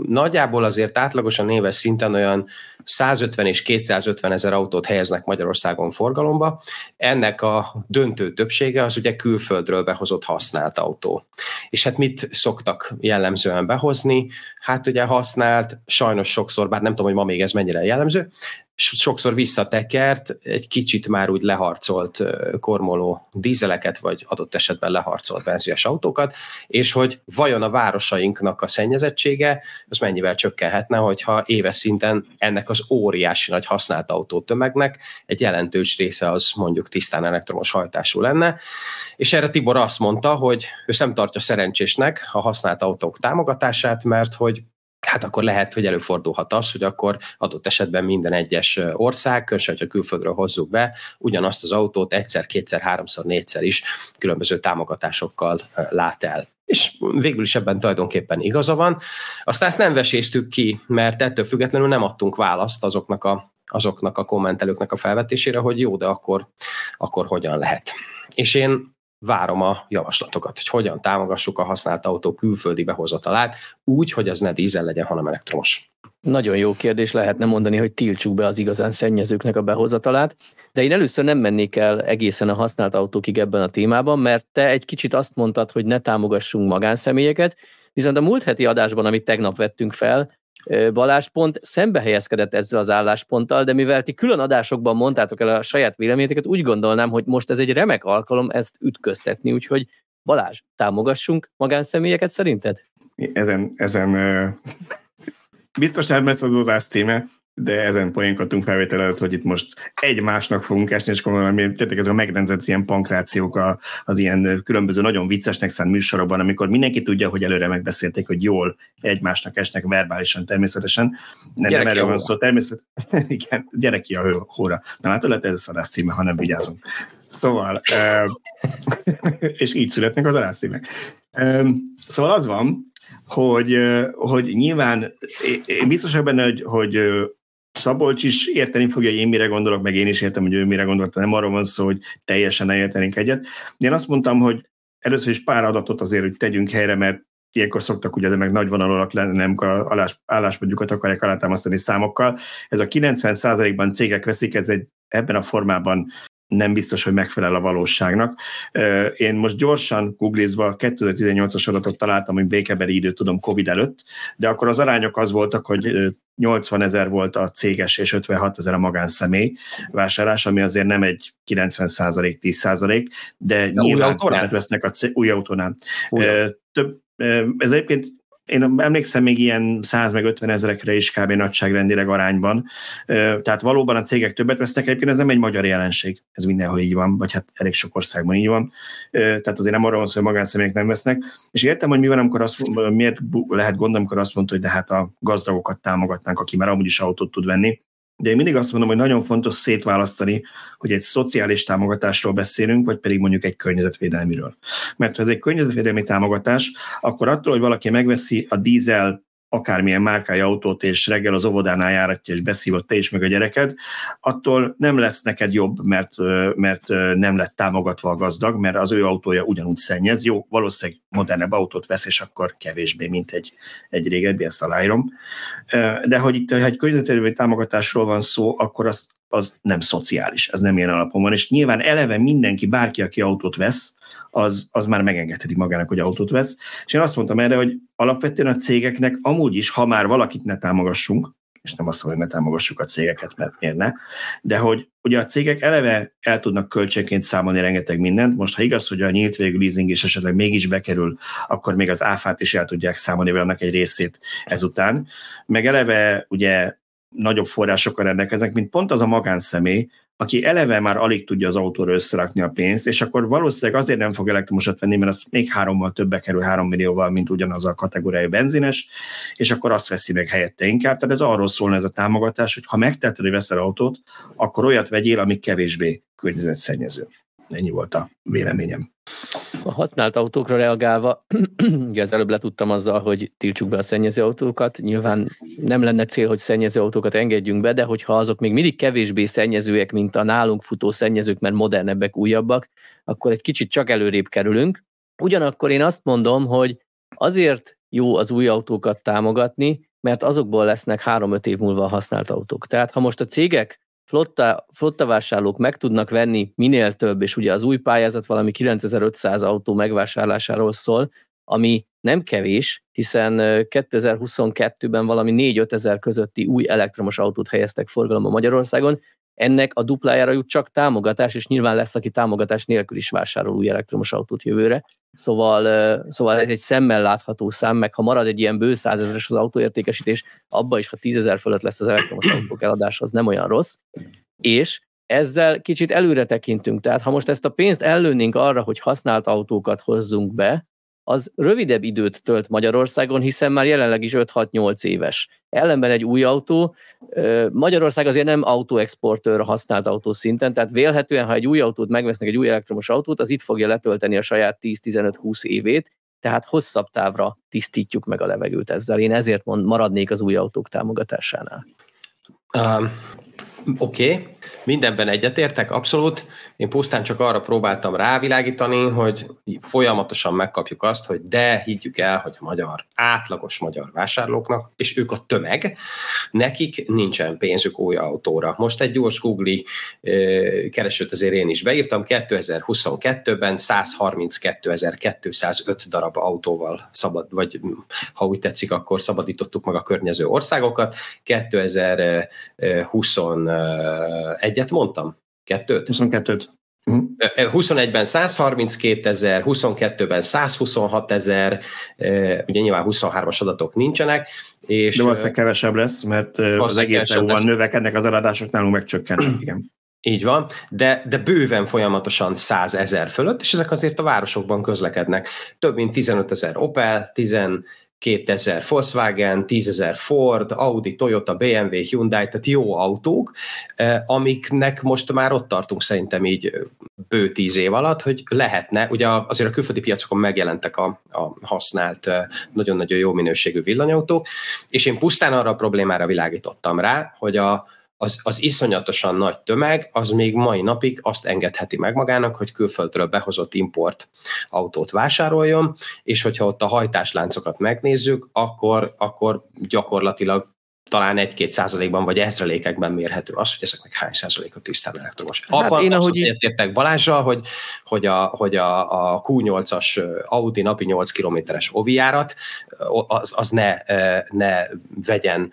nagyjából azért átlagosan éves szinten olyan 150 és 250 ezer autót helyeznek Magyarországon forgalomba. Ennek a döntő többsége az ugye külföldről behozott használt autó. És hát mit szoktak jellemzően behozni? Hát ugye használt, sajnos sokszor, bár nem tudom, hogy ma még ez mennyire jellemző, sokszor visszatekert, egy kicsit már úgy leharcolt kormoló dízeleket, vagy adott esetben leharcolt benzies autókat, és hogy vajon a városainknak a szennyezettsége az mennyivel csökkenhetne, hogyha éves szinten ennek az óriási nagy használt autó tömegnek egy jelentős része az mondjuk tisztán elektromos hajtású lenne. És erre Tibor azt mondta, hogy ő nem tartja szerencsésnek a használt autók támogatását, mert hogy hát akkor lehet, hogy előfordulhat az, hogy akkor adott esetben minden egyes ország, különösen, hogyha külföldről hozzuk be, ugyanazt az autót egyszer, kétszer, háromszor, négyszer is különböző támogatásokkal lát el. És végül is ebben tulajdonképpen igaza van. Aztán ezt nem veséztük ki, mert ettől függetlenül nem adtunk választ azoknak a, azoknak a kommentelőknek a felvetésére, hogy jó, de akkor, akkor hogyan lehet. És én várom a javaslatokat, hogy hogyan támogassuk a használt autó külföldi behozatalát, úgy, hogy az ne dízel legyen, hanem elektromos. Nagyon jó kérdés, lehetne mondani, hogy tiltsuk be az igazán szennyezőknek a behozatalát, de én először nem mennék el egészen a használt autókig ebben a témában, mert te egy kicsit azt mondtad, hogy ne támogassunk magánszemélyeket, viszont a múlt heti adásban, amit tegnap vettünk fel, Balázs pont szembe helyezkedett ezzel az állásponttal, de mivel ti külön adásokban mondtátok el a saját véleményeket, úgy gondolnám, hogy most ez egy remek alkalom ezt ütköztetni, úgyhogy Balázs, támogassunk magánszemélyeket szerinted? Ezen, ezen biztos nem lesz az adás címe, de ezen poénkodtunk felvétel előtt, hogy itt most egymásnak fogunk esni, és akkor tényleg ez a megrendezett ilyen pankrációk a, az ilyen különböző nagyon viccesnek szánt műsorokban, amikor mindenki tudja, hogy előre megbeszélték, hogy jól egymásnak esnek verbálisan természetesen. Nem, nem erről van szó, természetesen. Igen, gyere ki a hóra. Na látod, lehet ez a szarász címe, ha nem vigyázunk. Szóval, és így születnek az arász címek. Szóval az van, hogy, hogy nyilván én biztos vagyok benne, hogy, hogy Szabolcs is érteni fogja, hogy én mire gondolok, meg én is értem, hogy ő mire gondolt, nem arról van szó, hogy teljesen ne értenénk egyet. Én azt mondtam, hogy először is pár adatot azért, hogy tegyünk helyre, mert ilyenkor szoktak ugye meg nagy vonalak lenni, nem állás, álláspontjukat akarják alátámasztani számokkal. Ez a 90%-ban cégek veszik, ez egy ebben a formában nem biztos, hogy megfelel a valóságnak. Én most gyorsan googlizva 2018-as adatot találtam, hogy békebeli időt tudom Covid előtt, de akkor az arányok az voltak, hogy 80 ezer volt a céges és 56 ezer a magánszemély vásárlás, ami azért nem egy 90 százalék, 10 százalék, de, de nyilván többet vesznek a cég, új autónál. Új. Több, ez egyébként én emlékszem még ilyen 100 meg 50 ezerekre is kb. nagyságrendileg arányban. Tehát valóban a cégek többet vesznek, egyébként ez nem egy magyar jelenség, ez mindenhol így van, vagy hát elég sok országban így van. Tehát azért nem arról van szó, hogy magánszemélyek nem vesznek. És értem, hogy mi van, amikor azt, miért lehet gond, amikor azt mondta, hogy de hát a gazdagokat támogatnánk, aki már amúgy is autót tud venni. De én mindig azt mondom, hogy nagyon fontos szétválasztani, hogy egy szociális támogatásról beszélünk, vagy pedig mondjuk egy környezetvédelmiről. Mert ha ez egy környezetvédelmi támogatás, akkor attól, hogy valaki megveszi a dízel akármilyen márkája autót, és reggel az óvodánál járatja, és beszívott te is, meg a gyereked, attól nem lesz neked jobb, mert, mert nem lett támogatva a gazdag, mert az ő autója ugyanúgy szennyez. Jó, valószínűleg modernebb autót vesz, és akkor kevésbé, mint egy, egy régebbi, ezt aláírom. De hogy itt, ha egy környezetvédelmi támogatásról van szó, akkor az, az nem szociális, ez nem ilyen alapon van, és nyilván eleve mindenki, bárki, aki autót vesz, az, az már megengedheti magának, hogy autót vesz. És én azt mondtam erre, hogy alapvetően a cégeknek amúgy is, ha már valakit ne támogassunk, és nem azt mondom, hogy ne támogassuk a cégeket, mert miért ne, de hogy ugye a cégek eleve el tudnak költségként számolni rengeteg mindent, most ha igaz, hogy a nyílt végű leasing is esetleg mégis bekerül, akkor még az áfát is el tudják számolni, annak egy részét ezután, meg eleve ugye nagyobb forrásokkal rendelkeznek, mint pont az a magánszemély, aki eleve már alig tudja az autóra összerakni a pénzt, és akkor valószínűleg azért nem fog elektromosat venni, mert az még hárommal többe kerül, három millióval, mint ugyanaz a kategóriai benzines, és akkor azt veszi meg helyette inkább. Tehát ez arról szólna ez a támogatás, hogy ha megteheted, hogy veszel autót, akkor olyat vegyél, ami kevésbé környezetszennyező. Ennyi volt a véleményem. A használt autókra reagálva, ugye az előbb letudtam azzal, hogy tiltsuk be a szennyező autókat. Nyilván nem lenne cél, hogy szennyező autókat engedjünk be, de hogyha azok még mindig kevésbé szennyezőek, mint a nálunk futó szennyezők, mert modernebbek, újabbak, akkor egy kicsit csak előrébb kerülünk. Ugyanakkor én azt mondom, hogy azért jó az új autókat támogatni, mert azokból lesznek három-öt év múlva használt autók. Tehát ha most a cégek flotta, flotta vásárlók meg tudnak venni minél több, és ugye az új pályázat valami 9500 autó megvásárlásáról szól, ami nem kevés, hiszen 2022-ben valami 4-5 ezer közötti új elektromos autót helyeztek forgalomba Magyarországon, ennek a duplájára jut csak támogatás, és nyilván lesz, aki támogatás nélkül is vásárol új elektromos autót jövőre. Szóval, szóval ez egy szemmel látható szám, meg ha marad egy ilyen bő százezeres az autóértékesítés, abba is, ha tízezer fölött lesz az elektromos autók eladása, az nem olyan rossz. És ezzel kicsit előre tekintünk. Tehát ha most ezt a pénzt ellőnénk arra, hogy használt autókat hozzunk be, az rövidebb időt tölt Magyarországon, hiszen már jelenleg is 5-6-8 éves. Ellenben egy új autó, Magyarország azért nem autóexportőr használt autó szinten, tehát vélhetően, ha egy új autót megvesznek, egy új elektromos autót, az itt fogja letölteni a saját 10-15-20 évét, tehát hosszabb távra tisztítjuk meg a levegőt ezzel. Én ezért mond, maradnék az új autók támogatásánál. Um, Oké, okay. mindenben egyetértek, abszolút. Én pusztán csak arra próbáltam rávilágítani, hogy folyamatosan megkapjuk azt, hogy de higgyük el, hogy a magyar, átlagos magyar vásárlóknak, és ők a tömeg, nekik nincsen pénzük új autóra. Most egy gyors Google keresőt azért én is beírtam, 2022-ben 132.205 darab autóval szabad, vagy ha úgy tetszik, akkor szabadítottuk meg a környező országokat. 2020 egyet mondtam? Kettőt? 22-t. Uh-huh. 21-ben 132 ezer, 22-ben 126 ezer, ugye nyilván 23-as adatok nincsenek. És De valószínűleg kevesebb lesz, mert az egész EU-ban növekednek az eladások, nálunk megcsökkennek, igen. Így van, de, de bőven folyamatosan 100 ezer fölött, és ezek azért a városokban közlekednek. Több mint 15 ezer Opel, 10 2000 Volkswagen, 10.000 Ford, Audi, Toyota, BMW, Hyundai, tehát jó autók, eh, amiknek most már ott tartunk szerintem így eh, bő tíz év alatt, hogy lehetne, ugye azért a külföldi piacokon megjelentek a, a használt, eh, nagyon-nagyon jó minőségű villanyautók, és én pusztán arra a problémára világítottam rá, hogy a, az, az iszonyatosan nagy tömeg, az még mai napig azt engedheti meg magának, hogy külföldről behozott import autót vásároljon, és hogyha ott a hajtásláncokat megnézzük, akkor, akkor gyakorlatilag talán egy-két százalékban vagy ezrelékekben mérhető az, hogy ezeknek hány százaléka tisztán elektromos. Hát Abban én, ahogy- egyetértek Balázsral, hogy, hogy, a, hogy a, a Q8-as Audi napi 8 kilométeres oviárat, az, az ne, ne vegyen,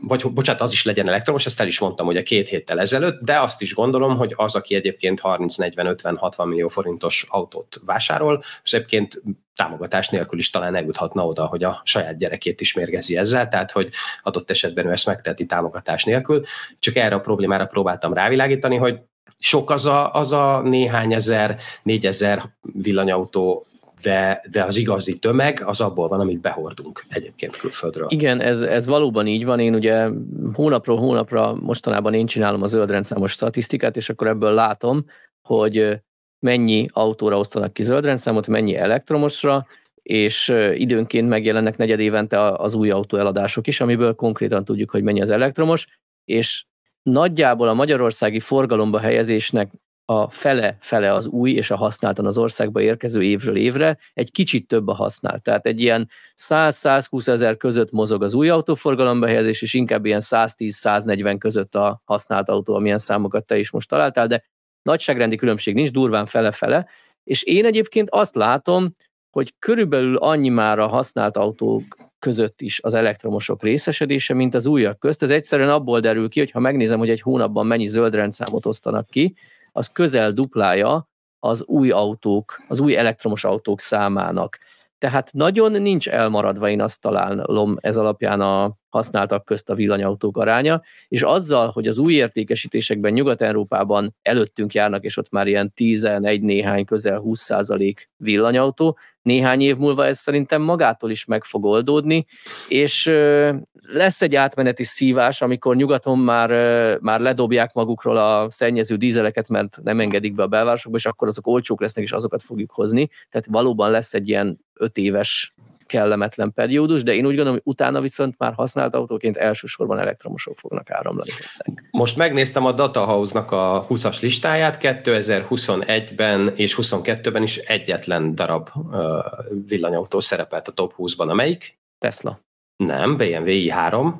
vagy bocsánat, az is legyen elektromos, ezt el is mondtam, hogy a két héttel ezelőtt, de azt is gondolom, hogy az, aki egyébként 30-40-50-60 millió forintos autót vásárol, és egyébként támogatás nélkül is talán eljuthatna oda, hogy a saját gyerekét is mérgezi ezzel, tehát hogy adott esetben ő ezt megteheti támogatás nélkül. Csak erre a problémára próbáltam rávilágítani, hogy sok az a, az a néhány ezer, négyezer villanyautó, de, de az igazi tömeg az abból van, amit behordunk egyébként külföldről. Igen, ez, ez valóban így van. Én ugye hónapról hónapra mostanában én csinálom a zöldrendszámos statisztikát, és akkor ebből látom, hogy mennyi autóra osztanak ki zöldrendszámot, mennyi elektromosra, és időnként megjelennek negyedévente az új autó eladások is, amiből konkrétan tudjuk, hogy mennyi az elektromos, és nagyjából a magyarországi forgalomba helyezésnek a fele-fele az új és a használtan az országba érkező évről évre, egy kicsit több a használt. Tehát egy ilyen 100-120 ezer között mozog az új autóforgalomba helyezés, és inkább ilyen 110-140 között a használt autó, amilyen számokat te is most találtál, de nagyságrendi különbség nincs, durván fele-fele, és én egyébként azt látom, hogy körülbelül annyi már a használt autók között is az elektromosok részesedése, mint az újak közt. Ez egyszerűen abból derül ki, hogy ha megnézem, hogy egy hónapban mennyi zöld rendszámot osztanak ki, az közel duplája az új autók, az új elektromos autók számának. Tehát nagyon nincs elmaradva, én azt találom ez alapján a használtak közt a villanyautók aránya, és azzal, hogy az új értékesítésekben Nyugat-Európában előttünk járnak, és ott már ilyen 11 néhány, közel 20% villanyautó, néhány év múlva ez szerintem magától is meg fog oldódni, és lesz egy átmeneti szívás, amikor nyugaton már, már ledobják magukról a szennyező dízeleket, mert nem engedik be a belvárosokba, és akkor azok olcsók lesznek, és azokat fogjuk hozni. Tehát valóban lesz egy ilyen öt éves kellemetlen periódus, de én úgy gondolom, hogy utána viszont már használt autóként elsősorban elektromosok fognak áramlani hozzánk. Most megnéztem a Datahouse-nak a 20-as listáját, 2021-ben és 22-ben is egyetlen darab villanyautó szerepelt a top 20-ban. Amelyik? Tesla. Nem, BMW i3.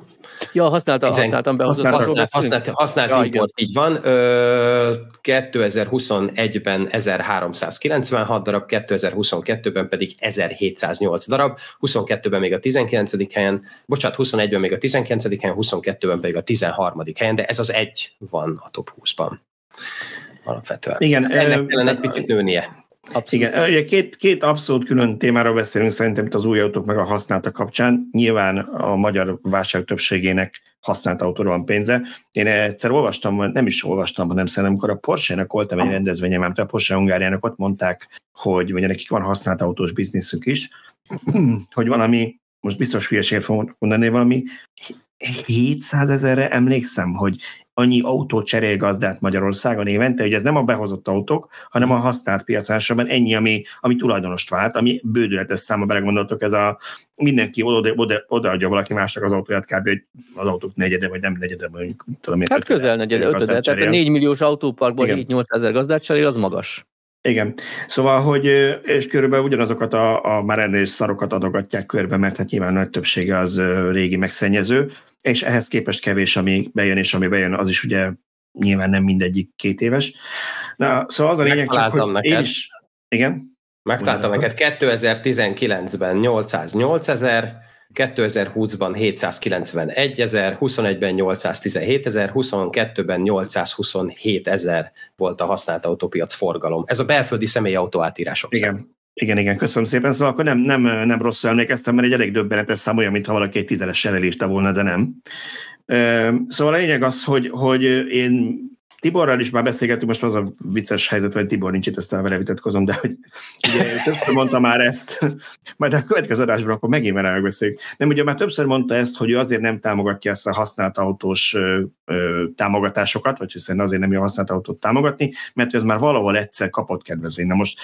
Ja, használta, Tizen... használtam be. Használt, használt, használt, használt ja, import, igen. így van. Ö, 2021-ben 1396 darab, 2022-ben pedig 1708 darab, 22-ben még a 19. helyen, bocsánat, 21-ben még a 19. helyen, 22-ben pedig a 13. helyen, de ez az egy van a top 20-ban. Alapvetően. Igen, ennek kellene egy picit nőnie. Abszolút. Igen, ugye két, két abszolút külön témáról beszélünk szerintem itt az új autók meg a használtak kapcsán. Nyilván a magyar válság többségének használt autóra van pénze. Én egyszer olvastam, nem is olvastam, hanem szerintem, amikor a Porsche-nek voltam egy rendezvényem, mert a Porsche Hungáriának ott mondták, hogy ugye nekik van használt autós bizniszük is, hogy valami, most biztos hülyeséget fogom mondani, valami 700 ezerre emlékszem, hogy annyi autó cserél gazdát Magyarországon évente, hogy ez nem a behozott autók, hanem a használt piacásában ennyi, ami, ami tulajdonost vált, ami bődületes száma, belegondoltok, ez a mindenki oda, oda, odaadja valaki másnak az autóját, kb. hogy az autók negyede, vagy nem negyede, vagy tudom én. Hát közel negyede, ötöde, tehát a 4 milliós autóparkból 7-8 ezer gazdát cserél, az magas. Igen. Szóval, hogy és körülbelül ugyanazokat a, a már ennél szarokat adogatják körbe, mert hát nyilván nagy többsége az régi megszennyező, és ehhez képest kevés, ami bejön, és ami bejön, az is ugye nyilván nem mindegyik két éves. Na, szóval az a lényeg csak, hogy neked. én is... Igen? Megtaláltam neked 2019-ben 808 ezer, 2020-ban 791 ezer, 21-ben 817 ezer, 22-ben 827 ezer volt a használt autópiac forgalom. Ez a belföldi személyautó átírások Igen. Szem. Igen, igen, köszönöm szépen. Szóval akkor nem, nem, nem rosszul emlékeztem, mert egy elég döbbenetes szám olyan, mintha valaki egy tízeressel elírta volna, de nem. Szóval a lényeg az, hogy, hogy én Tiborral is már beszélgettünk, most az a vicces helyzet, hogy Tibor nincs itt, aztán vele vitatkozom, de hogy ugye többször mondta már ezt, majd a következő adásban akkor megint vele megbeszéljük. Nem, ugye már többször mondta ezt, hogy ő azért nem támogatja ezt a használt autós ö, ö, támogatásokat, vagy hiszen azért nem jó használt autót támogatni, mert ez már valahol egyszer kapott kedvezmény. Na most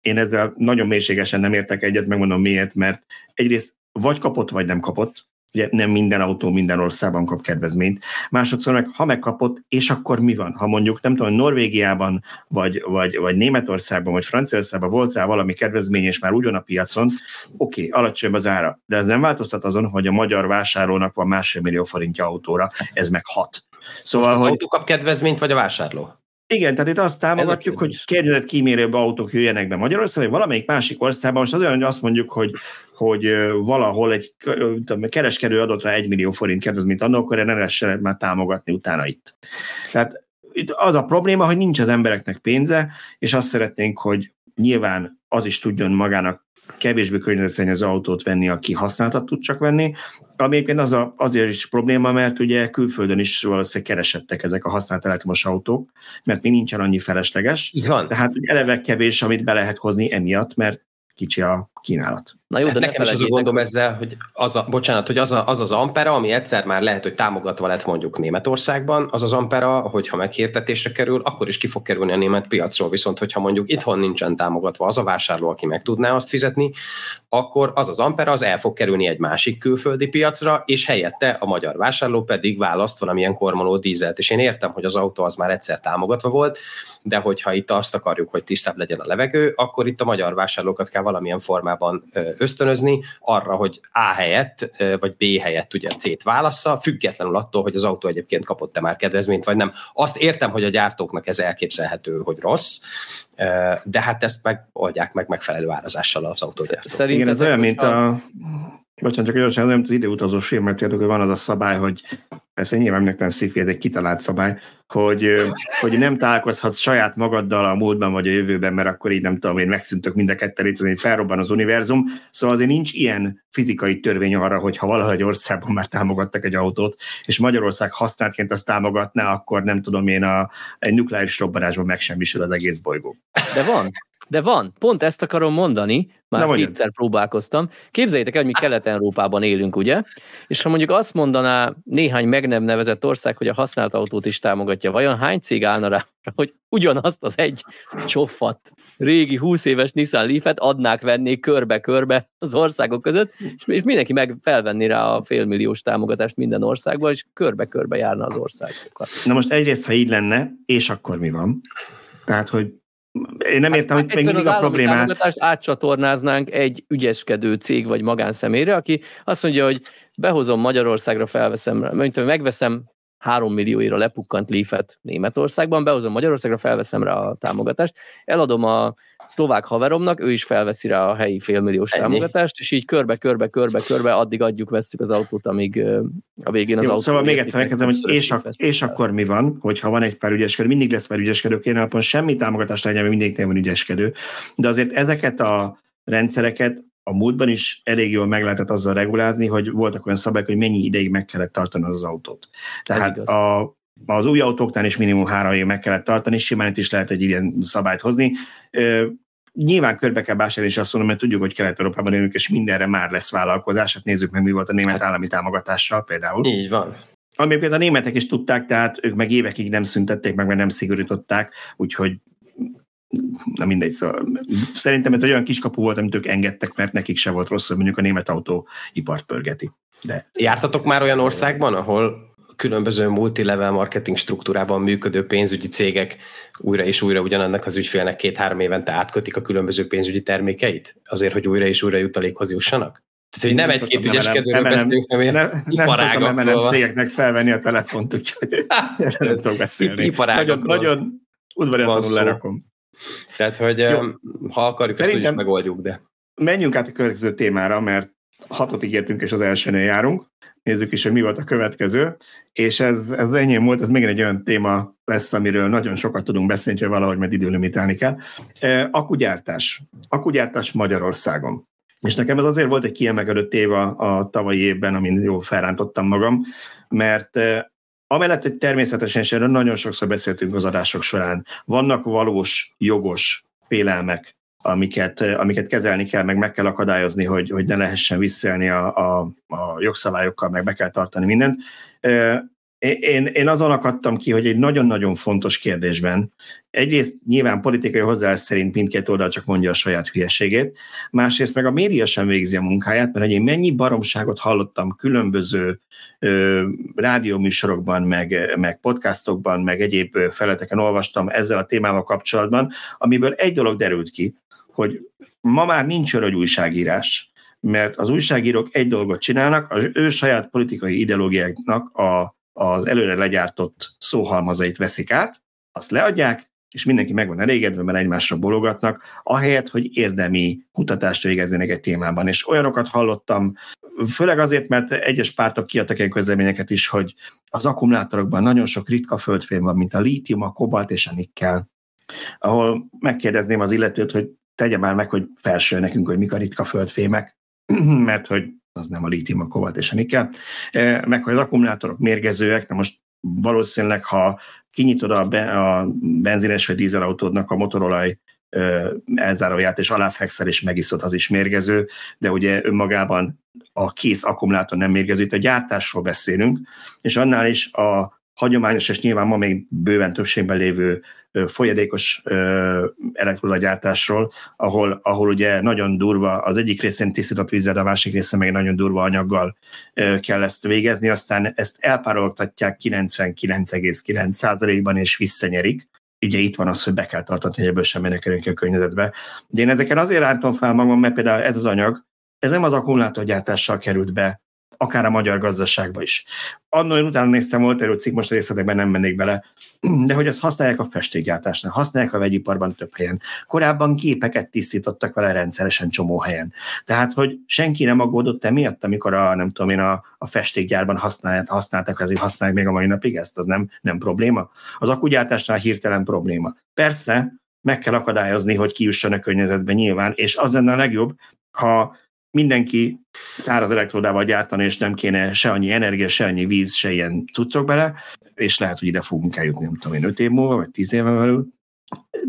én ezzel nagyon mélységesen nem értek egyet, megmondom miért, mert egyrészt vagy kapott, vagy nem kapott, ugye nem minden autó minden országban kap kedvezményt. Másodszor meg, ha megkapott, és akkor mi van? Ha mondjuk, nem tudom, Norvégiában, vagy, vagy, vagy Németországban, vagy Franciaországban volt rá valami kedvezmény, és már ugyan a piacon, oké, okay, alacsonyabb az ára, de ez nem változtat azon, hogy a magyar vásárlónak van másfél millió forintja autóra, ez meg hat. Szóval, Most az hogy... autó kap kedvezményt, vagy a vásárló? Igen, tehát itt azt támogatjuk, hogy környezetkímélőbb autók jöjjenek be Magyarországon, vagy valamelyik másik országban. Most az olyan, hogy azt mondjuk, hogy, hogy valahol egy tudom, kereskedő adott rá egy millió forint kedvezményt annak, akkor ne lehessen már támogatni utána itt. Tehát itt az a probléma, hogy nincs az embereknek pénze, és azt szeretnénk, hogy nyilván az is tudjon magának kevésbé környezetszennyező autót venni, aki használtat tud csak venni, ami egyébként az a, azért is probléma, mert ugye külföldön is valószínűleg keresettek ezek a használt elektromos autók, mert még nincsen annyi felesleges. Van. Tehát eleve kevés, amit be lehet hozni emiatt, mert kicsi a kínálat. Na jó, de nekem is az a gondom ezzel, hogy az a, bocsánat, hogy az, a, az az ampera, ami egyszer már lehet, hogy támogatva lett mondjuk Németországban, az az ampera, hogyha meghirdetésre kerül, akkor is ki fog kerülni a német piacról, viszont hogyha mondjuk itthon nincsen támogatva az a vásárló, aki meg tudná azt fizetni, akkor az az ampera az el fog kerülni egy másik külföldi piacra, és helyette a magyar vásárló pedig választ valamilyen kormoló dízelt. És én értem, hogy az autó az már egyszer támogatva volt, de hogyha itt azt akarjuk, hogy tisztább legyen a levegő, akkor itt a magyar vásárlókat kell valamilyen formában ösztönözni arra, hogy A helyett, vagy B helyett ugye C-t válassza, függetlenül attól, hogy az autó egyébként kapott-e már kedvezményt, vagy nem. Azt értem, hogy a gyártóknak ez elképzelhető, hogy rossz, de hát ezt megoldják meg megfelelő árazással az autógyártók. Szerintem Igen, ez olyan, mint a Bocsánat, csak gyorsan, nem az időutazós filmet hogy van az a szabály, hogy ez egy nyilván mindenki szifi, ez egy kitalált szabály, hogy, hogy nem találkozhatsz saját magaddal a múltban vagy a jövőben, mert akkor így nem tudom, én megszűntök mind a kettő létezni, felrobban az univerzum. Szóval azért nincs ilyen fizikai törvény arra, hogy ha valahogy országban már támogattak egy autót, és Magyarország használtként azt támogatná, akkor nem tudom én, a, egy nukleáris robbanásban megsemmisül az egész bolygó. De van. De van, pont ezt akarom mondani, már kétszer próbálkoztam. Képzeljétek el, hogy mi Kelet-Európában élünk, ugye? És ha mondjuk azt mondaná néhány meg nem nevezett ország, hogy a használt autót is támogatja, vajon hány cég állna rá, hogy ugyanazt az egy csoffat, régi 20 éves Nissan Leaf-et adnák venni körbe-körbe az országok között, és mindenki meg felvenni rá a félmilliós támogatást minden országban, és körbe-körbe járna az országokat. Na most egyrészt, ha így lenne, és akkor mi van? Tehát, hogy én nem értem, hát, hogy még mindig a problémát. átcsatornáznánk egy ügyeskedő cég vagy magánszemélyre, aki azt mondja, hogy behozom Magyarországra, felveszem, mint megveszem 3 millióira lepukkant Leafet Németországban, behozom Magyarországra, felveszem rá a támogatást, eladom a szlovák haveromnak, ő is felveszi rá a helyi félmilliós Ennyi. támogatást, és így körbe, körbe, körbe, körbe, addig adjuk, vesszük az autót, amíg a végén az Jó, autó... Szóval még egyszer megkezdem, hogy és, ak- és akkor mi van, hogyha van egy pár ügyeskedő, mindig lesz pár ügyeskedő, én alapon semmi támogatást legyen, mert mindig van ügyeskedő, de azért ezeket a rendszereket a múltban is elég jól meg lehetett azzal regulázni, hogy voltak olyan szabályok, hogy mennyi ideig meg kellett tartani az autót. Tehát a, az új autóknál is minimum három évig meg kellett tartani, simán itt is lehet egy ilyen szabályt hozni. Nyilván körbe kell básárolni, és azt mondom, mert tudjuk, hogy Kelet-Európában élünk, és mindenre már lesz vállalkozás. Hát nézzük meg, mi volt a német hát- állami támogatással például. Így van. Ami például a németek is tudták, tehát ők meg évekig nem szüntették meg, mert nem szigorították, úgyhogy na mindegy, szóval szerintem ez egy olyan kiskapu volt, amit ők engedtek, mert nekik se volt rossz, hogy mondjuk a német autóipart pörgeti. De... Jártatok már olyan országban, ahol különböző multilevel marketing struktúrában működő pénzügyi cégek újra és újra ugyanannak az ügyfélnek két-három évente átkötik a különböző pénzügyi termékeit, azért, hogy újra és újra jutalékhoz jussanak? Tehát, hogy nem egy-két ügyeskedőről beszélünk, hanem nem, nem szoktam cégeknek felvenni a telefont, úgyhogy nem tudok beszélni. Nagyon, nagyon udvariatlanul lerakom. Tehát, hogy Jó. ha akarjuk, Szerintem ezt is megoldjuk, de... Menjünk át a következő témára, mert hatot ígértünk, és az elsőnél járunk. Nézzük is, hogy mi volt a következő. És ez, ez enyém volt, ez még egy olyan téma lesz, amiről nagyon sokat tudunk beszélni, hogy valahogy majd időlimitálni kell. Akugyártás. Akugyártás Magyarországon. És nekem ez azért volt egy kiemelkedő téma a tavalyi évben, amin jól felrántottam magam, mert Amellett, hogy természetesen, és erről nagyon sokszor beszéltünk az adások során, vannak valós, jogos félelmek, amiket, amiket kezelni kell, meg meg kell akadályozni, hogy, hogy ne lehessen visszaélni a, a, a jogszabályokkal, meg be kell tartani mindent. én, én azon akadtam ki, hogy egy nagyon-nagyon fontos kérdésben, egyrészt nyilván politikai hozzáállás szerint mindkét oldal csak mondja a saját hülyeségét, másrészt meg a média sem végzi a munkáját, mert én mennyi baromságot hallottam különböző ö, rádióműsorokban, meg, meg podcastokban, meg egyéb feleteken olvastam ezzel a témával kapcsolatban, amiből egy dolog derült ki, hogy ma már nincs örögy újságírás, mert az újságírók egy dolgot csinálnak, az ő saját politikai ideológiáknak a az előre legyártott szóhalmazait veszik át, azt leadják, és mindenki meg van elégedve, mert egymásra bologatnak, ahelyett, hogy érdemi kutatást végezzenek egy témában. És olyanokat hallottam, főleg azért, mert egyes pártok kiadtak ilyen közleményeket is, hogy az akkumulátorokban nagyon sok ritka földfém van, mint a lítium, a kobalt és a nikkel, ahol megkérdezném az illetőt, hogy tegye már meg, hogy felső nekünk, hogy mik a ritka földfémek, mert hogy az nem a lítium, a kobalt és a nikkel, e, meg hogy az akkumulátorok mérgezőek, na most valószínűleg, ha kinyitod a, a benzines vagy dízelautódnak a motorolaj e, elzáróját, és aláfekszel, és megiszod, az is mérgező, de ugye önmagában a kész akkumulátor nem mérgező, itt a gyártásról beszélünk, és annál is a hagyományos, és nyilván ma még bőven többségben lévő folyadékos elektrolagyártásról, ahol, ahol ugye nagyon durva, az egyik részén tisztított vízzel, a másik részén meg nagyon durva anyaggal kell ezt végezni, aztán ezt elpárologtatják 99,9%-ban és visszanyerik. Ugye itt van az, hogy be kell tartatni, hogy ebből sem menekülünk a környezetbe. De én ezeken azért ártom fel magam, mert például ez az anyag, ez nem az akkumulátorgyártással került be akár a magyar gazdaságba is. Annól én utána néztem, volt erről cikk, most részletekben nem mennék bele, de hogy ezt használják a festékgyártásnál, használják a vegyiparban több helyen. Korábban képeket tisztítottak vele rendszeresen csomó helyen. Tehát, hogy senki nem aggódott emiatt, amikor a, nem tudom én, a, a festékgyárban használják, használták, ezért használják még a mai napig ezt, az nem, nem probléma. Az akugyártásnál hirtelen probléma. Persze, meg kell akadályozni, hogy kijusson a környezetbe nyilván, és az lenne a legjobb, ha mindenki száraz elektrodával gyártani, és nem kéne se annyi energia, se annyi víz, se ilyen cuccok bele, és lehet, hogy ide fogunk eljutni, nem tudom én, öt év múlva, vagy tíz éve belül.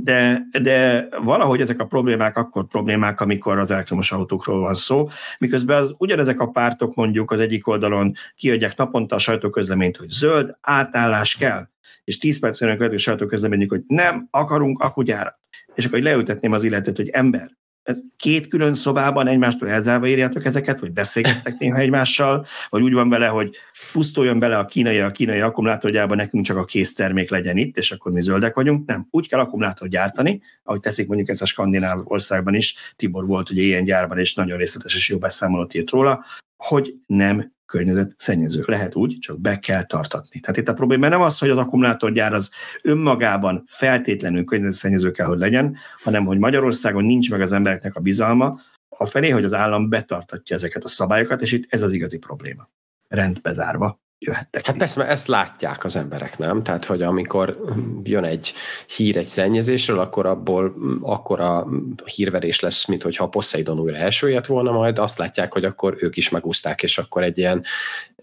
De, de valahogy ezek a problémák akkor problémák, amikor az elektromos autókról van szó, miközben az, ugyanezek a pártok mondjuk az egyik oldalon kiadják naponta a sajtóközleményt, hogy zöld átállás kell, és 10 perc a követő sajtóközleményük, hogy nem akarunk akugyárat. És akkor leültetném az illetőt, hogy ember, ez két külön szobában egymástól elzárva írjátok ezeket, vagy beszélgettek néha egymással, vagy úgy van vele, hogy pusztuljon bele a kínai, a kínai akkumulátorgyárba, nekünk csak a késztermék legyen itt, és akkor mi zöldek vagyunk. Nem, úgy kell akkumulátor gyártani, ahogy teszik mondjuk ez a skandináv országban is, Tibor volt ugye ilyen gyárban, és nagyon részletes és jó beszámolót írt róla, hogy nem környezet szennyező. Lehet úgy, csak be kell tartatni. Tehát itt a probléma nem az, hogy az akkumulátorgyár az önmagában feltétlenül környezetszennyező kell, hogy legyen, hanem hogy Magyarországon nincs meg az embereknek a bizalma, a felé, hogy az állam betartatja ezeket a szabályokat, és itt ez az igazi probléma. Rendbezárva jöhettek. Hát persze, mert ezt látják az emberek, nem? Tehát, hogy amikor jön egy hír egy szennyezésről, akkor abból akkor a hírverés lesz, mint hogyha a Poseidon újra elsőjött volna, majd azt látják, hogy akkor ők is megúzták, és akkor egy ilyen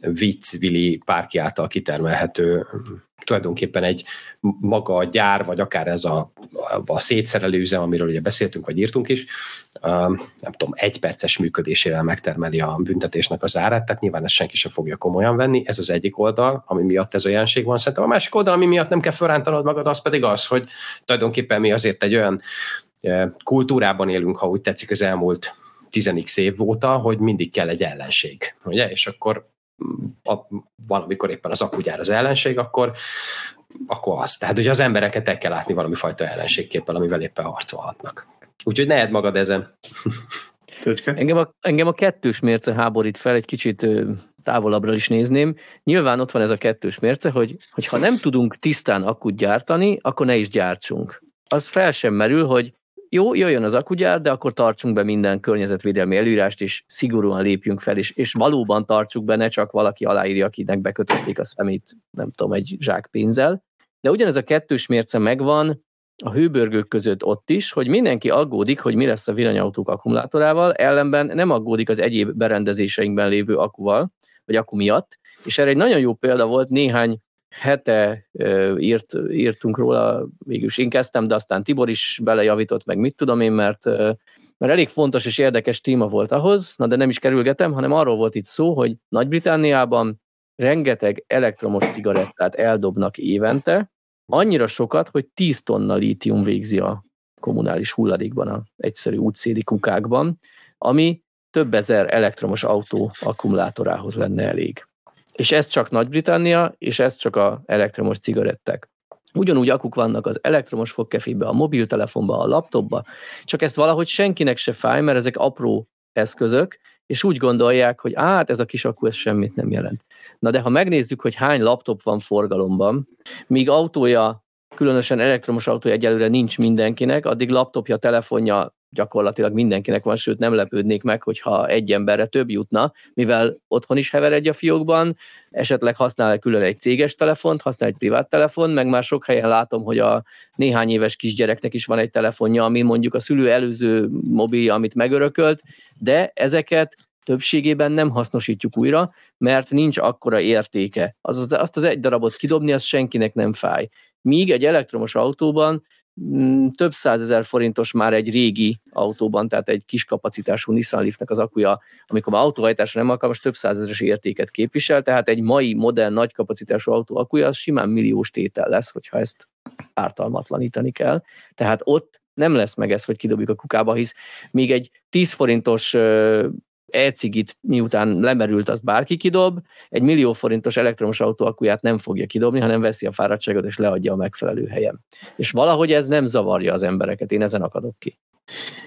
viccvili párki által kitermelhető tulajdonképpen egy maga a gyár, vagy akár ez a, a szétszerelő üzem, amiről ugye beszéltünk, vagy írtunk is, nem tudom, egy perces működésével megtermeli a büntetésnek az árát, tehát nyilván ezt senki sem fogja komolyan venni, ez az egyik oldal, ami miatt ez a jelenség van. Szerintem a másik oldal, ami miatt nem kell felrántanod magad, az pedig az, hogy tulajdonképpen mi azért egy olyan kultúrában élünk, ha úgy tetszik az elmúlt tizenik év óta, hogy mindig kell egy ellenség, ugye? És akkor a, valamikor éppen az akugyár az ellenség, akkor, akkor az. Tehát ugye az embereket el kell látni valami fajta ellenségképpel, amivel éppen harcolhatnak. Úgyhogy ne magad ezen. Engem a, engem a kettős mérce háborít fel, egy kicsit távolabbra is nézném. Nyilván ott van ez a kettős mérce, hogy, hogy ha nem tudunk tisztán akut gyártani, akkor ne is gyártsunk. Az fel sem merül, hogy jó, jöjjön az akugyár, de akkor tartsunk be minden környezetvédelmi előírást, és szigorúan lépjünk fel, és, és valóban tartsuk be, ne csak valaki aláírja, akinek bekötötték a szemét, nem tudom, egy zsák pénzzel. De ugyanez a kettős mérce megvan a hőbörgők között ott is, hogy mindenki aggódik, hogy mi lesz a villanyautók akkumulátorával, ellenben nem aggódik az egyéb berendezéseinkben lévő akuval, vagy akku miatt, és erre egy nagyon jó példa volt néhány hete írt, írtunk róla, végülis én kezdtem, de aztán Tibor is belejavított, meg mit tudom én, mert, mert elég fontos és érdekes téma volt ahhoz, na de nem is kerülgetem, hanem arról volt itt szó, hogy Nagy-Britániában rengeteg elektromos cigarettát eldobnak évente, annyira sokat, hogy 10 tonna lítium végzi a kommunális hulladékban, a egyszerű útszéli kukákban, ami több ezer elektromos autó akkumulátorához lenne elég. És ez csak Nagy-Britannia, és ez csak a elektromos cigarettek. Ugyanúgy akuk vannak az elektromos fogkefébe, a mobiltelefonba, a laptopba, csak ezt valahogy senkinek se fáj, mert ezek apró eszközök, és úgy gondolják, hogy hát ez a kis akku ez semmit nem jelent. Na de ha megnézzük, hogy hány laptop van forgalomban, míg autója, különösen elektromos autója egyelőre nincs mindenkinek, addig laptopja, telefonja gyakorlatilag mindenkinek van, sőt nem lepődnék meg, hogyha egy emberre több jutna, mivel otthon is hever egy a fiókban, esetleg használ külön egy céges telefont, használ egy privát telefon, meg már sok helyen látom, hogy a néhány éves kisgyereknek is van egy telefonja, ami mondjuk a szülő előző mobilja, amit megörökölt, de ezeket többségében nem hasznosítjuk újra, mert nincs akkora értéke. Az, azt az egy darabot kidobni, az senkinek nem fáj. Míg egy elektromos autóban több százezer forintos már egy régi autóban, tehát egy kis kapacitású Nissan Leafnek az akuja, amikor már autóhajtásra nem alkalmas, több százezeres értéket képvisel, tehát egy mai modern nagy kapacitású autó akuja az simán milliós tétel lesz, hogyha ezt ártalmatlanítani kell. Tehát ott nem lesz meg ez, hogy kidobjuk a kukába, hisz még egy 10 forintos e-cigit miután lemerült, az bárki kidob, egy millió forintos elektromos autó akuját nem fogja kidobni, hanem veszi a fáradtságot és leadja a megfelelő helyen. És valahogy ez nem zavarja az embereket, én ezen akadok ki.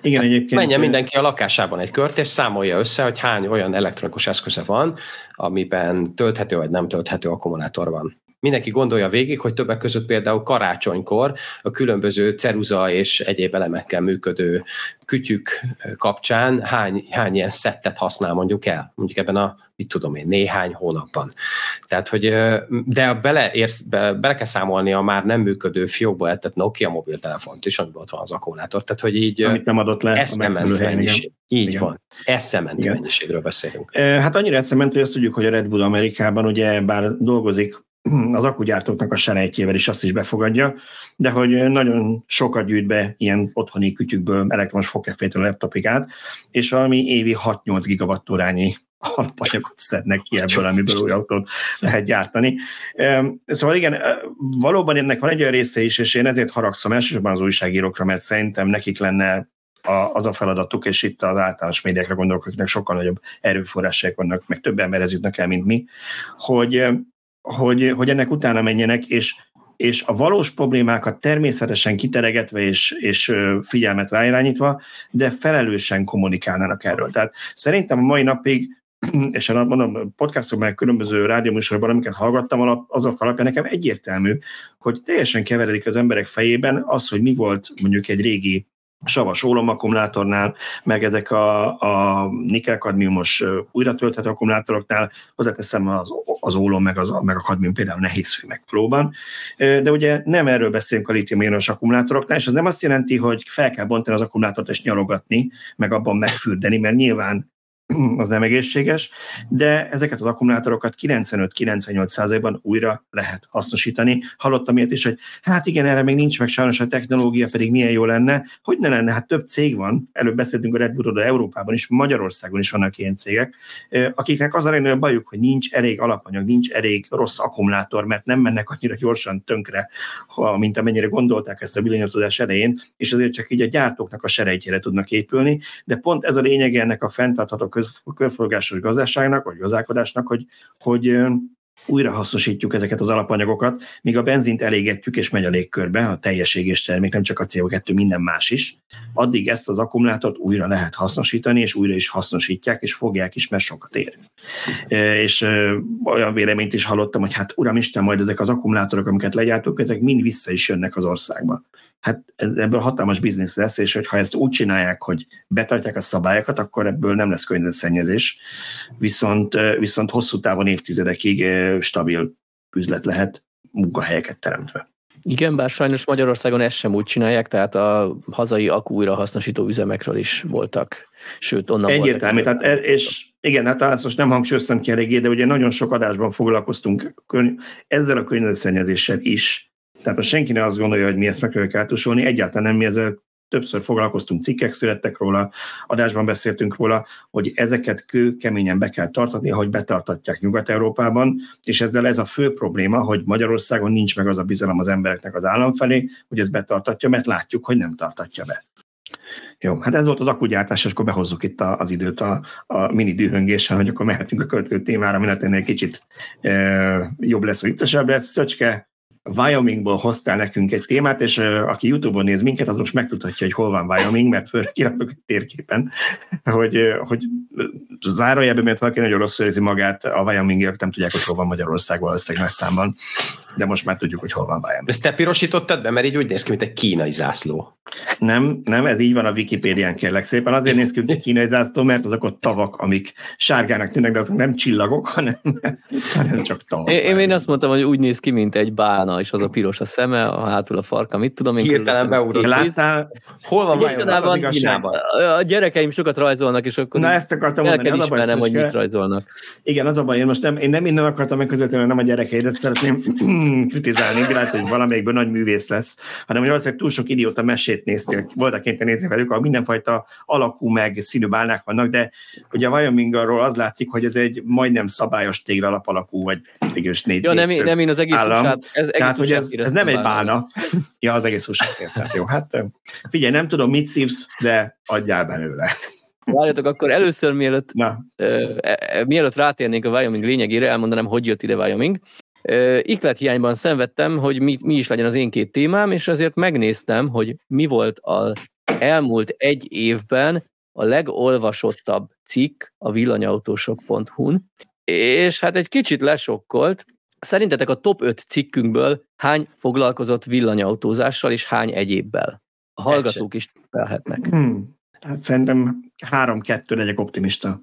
Igen, hát egyébként... Menjen mindenki a lakásában egy kört, és számolja össze, hogy hány olyan elektronikus eszköze van, amiben tölthető vagy nem tölthető akkumulátor van mindenki gondolja végig, hogy többek között például karácsonykor a különböző ceruza és egyéb elemekkel működő kütyük kapcsán hány, hány ilyen szettet használ mondjuk el, mondjuk ebben a, mit tudom én, néhány hónapban. Tehát, hogy de bele, érsz, be, bele kell számolni a már nem működő fiókba eltett Nokia mobiltelefont is, amiben ott van az akkumulátor. Tehát, hogy így Amit nem adott le eszement mennyiség. Így igen. van. Eszement mennyiségről beszélünk. Hát annyira eszement, hogy azt tudjuk, hogy a Red Bull Amerikában ugye bár dolgozik az akugyártóknak a serejtjével is azt is befogadja, de hogy nagyon sokat gyűjt be ilyen otthoni kütyükből elektromos fogkefétől a laptopig át, és valami évi 6-8 gigawattórányi alapanyagot szednek ki ebből, amiből új autót lehet gyártani. Szóval igen, valóban ennek van egy olyan része is, és én ezért haragszom elsősorban az újságírókra, mert szerintem nekik lenne az a feladatuk, és itt az általános médiákra gondolok, akiknek sokkal nagyobb erőforrások vannak, meg több emberhez jutnak el, mint mi, hogy hogy, hogy ennek utána menjenek, és, és a valós problémákat természetesen kiteregetve és, és figyelmet ráirányítva, de felelősen kommunikálnának erről. Tehát szerintem a mai napig és mondom, podcastokban, különböző rádióműsorban, amiket hallgattam, azok alapján nekem egyértelmű, hogy teljesen keveredik az emberek fejében az, hogy mi volt mondjuk egy régi savas ólomakkumulátornál, meg ezek a, a nikkel-kadmiumos újratölthető akkumulátoroknál, hozzáteszem az, az ólom, meg, az, meg a kadmium például nehéz meg próbán. De ugye nem erről beszélünk a litium akkumulátoroknál, és az nem azt jelenti, hogy fel kell bontani az akkumulátort és nyalogatni, meg abban megfürdeni, mert nyilván az nem egészséges, de ezeket az akkumulátorokat 95-98%-ban újra lehet hasznosítani. Hallottam ilyet is, hogy hát igen, erre még nincs meg sajnos a technológia, pedig milyen jó lenne. Hogy ne lenne? Hát több cég van, előbb beszéltünk a Red Bull de Európában is, Magyarországon is vannak ilyen cégek, akiknek az a legnagyobb bajuk, hogy nincs elég alapanyag, nincs elég rossz akkumulátor, mert nem mennek annyira gyorsan tönkre, mint amennyire gondolták ezt a villanyozódás elején, és azért csak így a gyártóknak a serejtjére tudnak épülni, de pont ez a lényeg ennek a fenntartható köz, körforgásos gazdaságnak, vagy gazdálkodásnak, hogy, hogy újra hasznosítjuk ezeket az alapanyagokat, míg a benzint elégetjük és megy a légkörbe, a teljes égés termék, nem csak a CO2, minden más is, addig ezt az akkumulátort újra lehet hasznosítani, és újra is hasznosítják, és fogják is, mert sokat ér. És olyan véleményt is hallottam, hogy hát uramisten, majd ezek az akkumulátorok, amiket legyártunk, ezek mind vissza is jönnek az országba hát ebből hatalmas biznisz lesz, és hogyha ezt úgy csinálják, hogy betartják a szabályokat, akkor ebből nem lesz környezetszennyezés, viszont, viszont hosszú távon évtizedekig stabil üzlet lehet munkahelyeket teremtve. Igen, bár sajnos Magyarországon ezt sem úgy csinálják, tehát a hazai akú újrahasznosító üzemekről is voltak, sőt onnan Egyértelmű, tehát e, és igen, hát azt most nem hangsúlyoztam ki eléggé, de ugye nagyon sok adásban foglalkoztunk ezzel a környezetszennyezéssel is, tehát most senki ne azt gondolja, hogy mi ezt meg kell kátusolni, egyáltalán nem mi ezzel többször foglalkoztunk, cikkek születtek róla, adásban beszéltünk róla, hogy ezeket kő keményen be kell tartatni, ahogy betartatják Nyugat-Európában, és ezzel ez a fő probléma, hogy Magyarországon nincs meg az a bizalom az embereknek az állam felé, hogy ez betartatja, mert látjuk, hogy nem tartatja be. Jó, hát ez volt az akkugyártás, és akkor behozzuk itt az időt a, a mini dühöngéssel, hogy akkor mehetünk a következő témára, minek egy kicsit e, jobb lesz, viccesebb lesz. Szöcske, Wyomingból hoztál nekünk egy témát, és aki YouTube-on néz minket, az most megtudhatja, hogy hol van Wyoming, mert fölkiratok egy térképen, hogy, hogy zárójelben, mert valaki nagyon rosszul érzi magát, a Wyomingiak nem tudják, hogy hol van Magyarország valószínűleg nagy számban, de most már tudjuk, hogy hol van Wyoming. Ezt te pirosítottad be, mert így úgy néz ki, mint egy kínai zászló. Nem, nem, ez így van a Wikipédián kérlek szépen. Azért néz ki, mint egy kínai zászló, mert azok ott tavak, amik sárgának tűnnek, de azok nem csillagok, hanem, hanem csak tavak. Én, én azt mondtam, hogy úgy néz ki, mint egy bálna, és az a piros a szeme, a hátul a farka, mit tudom én. Hirtelen beugrott. Láttál? Hol van Mostanában a gyerekeim sokat rajzolnak, és akkor Na ezt akartam mondani. El kell ismernem, hogy mit rajzolnak. Igen, az a baj, én most nem, én nem innen akartam megközelíteni, nem a gyerekeidet szeretném kritizálni, lehet, hogy valamelyikben nagy művész lesz, hanem hogy valószínűleg túl sok idióta mesét néztél, voltak kénytelen nézni velük, ahol mindenfajta alakú meg színű bálnák vannak, de ugye a Wyoming arról az látszik, hogy ez egy majdnem szabályos téglalap alakú, vagy mégis négy Ja, nem, nem én az egész állam. Usát, ez, egész Tehát, hogy ez, ez nem egy bálna. ja, az egész értem. Jó, hát figyelj, nem tudom, mit szívsz, de adjál belőle. Várjatok, akkor először mielőtt, Na. Uh, mielőtt rátérnénk a Wyoming lényegére, elmondanám, hogy jött ide Wyoming. Uh, iklet hiányban szenvedtem, hogy mi, mi is legyen az én két témám, és ezért megnéztem, hogy mi volt az elmúlt egy évben a legolvasottabb cikk a villanyautósok.hu-n, és hát egy kicsit lesokkolt. Szerintetek a top 5 cikkünkből hány foglalkozott villanyautózással, és hány egyébbel? A hallgatók is felhetnek. Hmm. Hát szerintem három-kettő legyek optimista.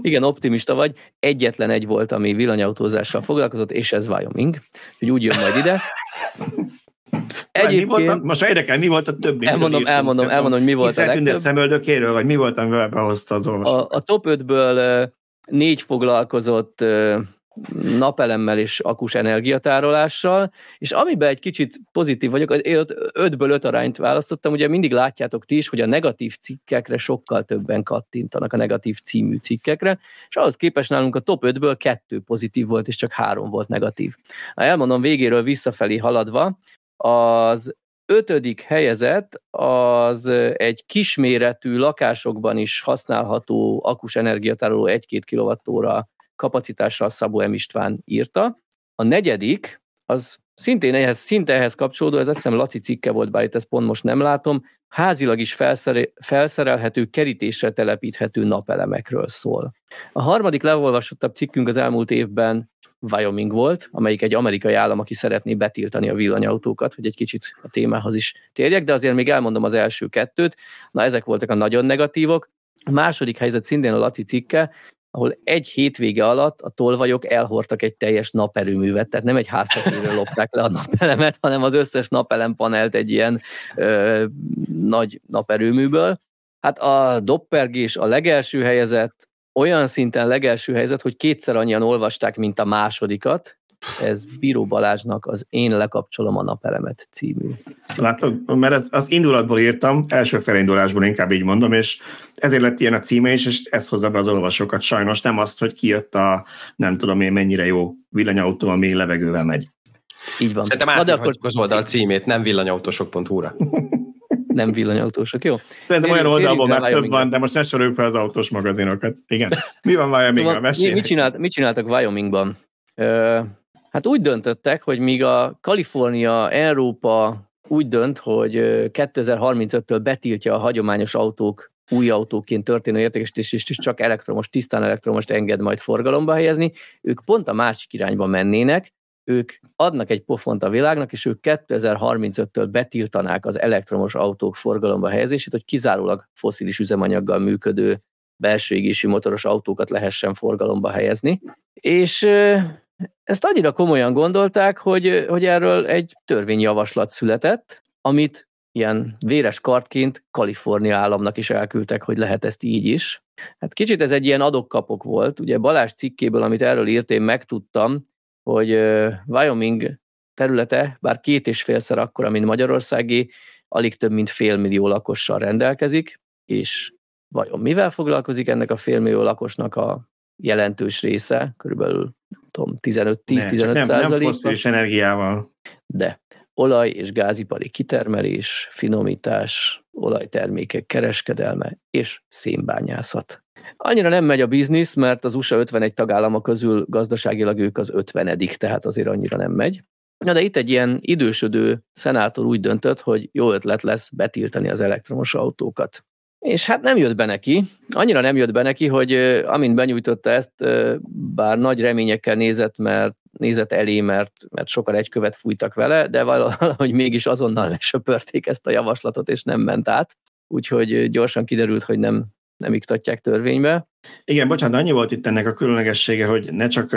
Igen, optimista vagy. Egyetlen egy volt, ami villanyautózással foglalkozott, és ez Wyoming. Úgyhogy úgy jön majd ide. Egyébként... Mi volt a, most érdekel, mi volt a többi? Elmondom, elmondom, elmondom, hogy mi volt a legtöbb. szemöldökéről, vagy mi volt, amivel behozta az olvasó? A, a top 5-ből négy foglalkozott napelemmel és akus energiatárolással, és amiben egy kicsit pozitív vagyok, én ott ötből öt arányt választottam, ugye mindig látjátok ti is, hogy a negatív cikkekre sokkal többen kattintanak, a negatív című cikkekre, és ahhoz képest nálunk a top 5-ből kettő pozitív volt, és csak három volt negatív. Ha elmondom végéről visszafelé haladva, az ötödik helyezett az egy kisméretű lakásokban is használható akus energiatároló 1-2 kWh kapacitással Szabó M. István írta. A negyedik, az szintén ehhez, szinte ehhez kapcsolódó, ez azt hiszem Laci cikke volt, bár itt ezt pont most nem látom, házilag is felszerelhető, kerítésre telepíthető napelemekről szól. A harmadik leolvasottabb cikkünk az elmúlt évben Wyoming volt, amelyik egy amerikai állam, aki szeretné betiltani a villanyautókat, hogy egy kicsit a témához is térjek, de azért még elmondom az első kettőt. Na, ezek voltak a nagyon negatívok. A második helyzet szintén a Laci cikke, ahol egy hétvége alatt a tolvajok elhordtak egy teljes naperőművet, tehát nem egy háztetőről lopták le a napelemet, hanem az összes napelem-panelt egy ilyen ö, nagy naperőműből. Hát a doppergés a legelső helyezett, olyan szinten legelső helyzet, hogy kétszer annyian olvasták, mint a másodikat, ez Bíró Balázsnak az Én lekapcsolom a napelemet című. Látod, mert ez, az indulatból írtam, első felindulásból inkább így mondom, és ezért lett ilyen a címe is, és ez hozza be az olvasókat sajnos, nem azt, hogy kijött a nem tudom én mennyire jó villanyautó, ami levegővel megy. Így van. Szerintem átírhatjuk akkor... az oldal címét, nem villanyautósok.hu-ra. nem villanyautósok, jó? Szerintem olyan oldalból már több van, de most ne soroljuk fel az autós magazinokat. Igen. Mi van Wyomingban? Szóval, mit, csinált, mit csináltak Wyomingban? Hát úgy döntöttek, hogy míg a Kalifornia, Európa úgy dönt, hogy 2035-től betiltja a hagyományos autók új autóként történő értékesítést, és csak elektromos, tisztán elektromos enged majd forgalomba helyezni, ők pont a másik irányba mennének, ők adnak egy pofont a világnak, és ők 2035-től betiltanák az elektromos autók forgalomba helyezését, hogy kizárólag foszilis üzemanyaggal működő belső égésű motoros autókat lehessen forgalomba helyezni. És ezt annyira komolyan gondolták, hogy, hogy erről egy törvényjavaslat született, amit ilyen véres kartként Kalifornia államnak is elküldtek, hogy lehet ezt így is. Hát kicsit ez egy ilyen adokkapok volt. Ugye Balázs cikkéből, amit erről írt, én megtudtam, hogy Wyoming területe, bár két és félszer akkora, mint Magyarországi, alig több mint fél millió lakossal rendelkezik, és vajon mivel foglalkozik ennek a félmillió lakosnak a jelentős része, körülbelül 15-10-15 százalék. Nem energiával. De olaj- és gázipari kitermelés, finomítás, olajtermékek kereskedelme és szénbányászat. Annyira nem megy a biznisz, mert az USA 51 tagállama közül gazdaságilag ők az 50 tehát azért annyira nem megy. Na de itt egy ilyen idősödő szenátor úgy döntött, hogy jó ötlet lesz betiltani az elektromos autókat. És hát nem jött be neki, annyira nem jött be neki, hogy amint benyújtotta ezt, bár nagy reményekkel nézett, mert nézett elé, mert, mert sokan egy követ fújtak vele, de valahogy mégis azonnal lesöpörték ezt a javaslatot, és nem ment át. Úgyhogy gyorsan kiderült, hogy nem, nem iktatják törvénybe. Igen, bocsánat, annyi volt itt ennek a különlegessége, hogy ne csak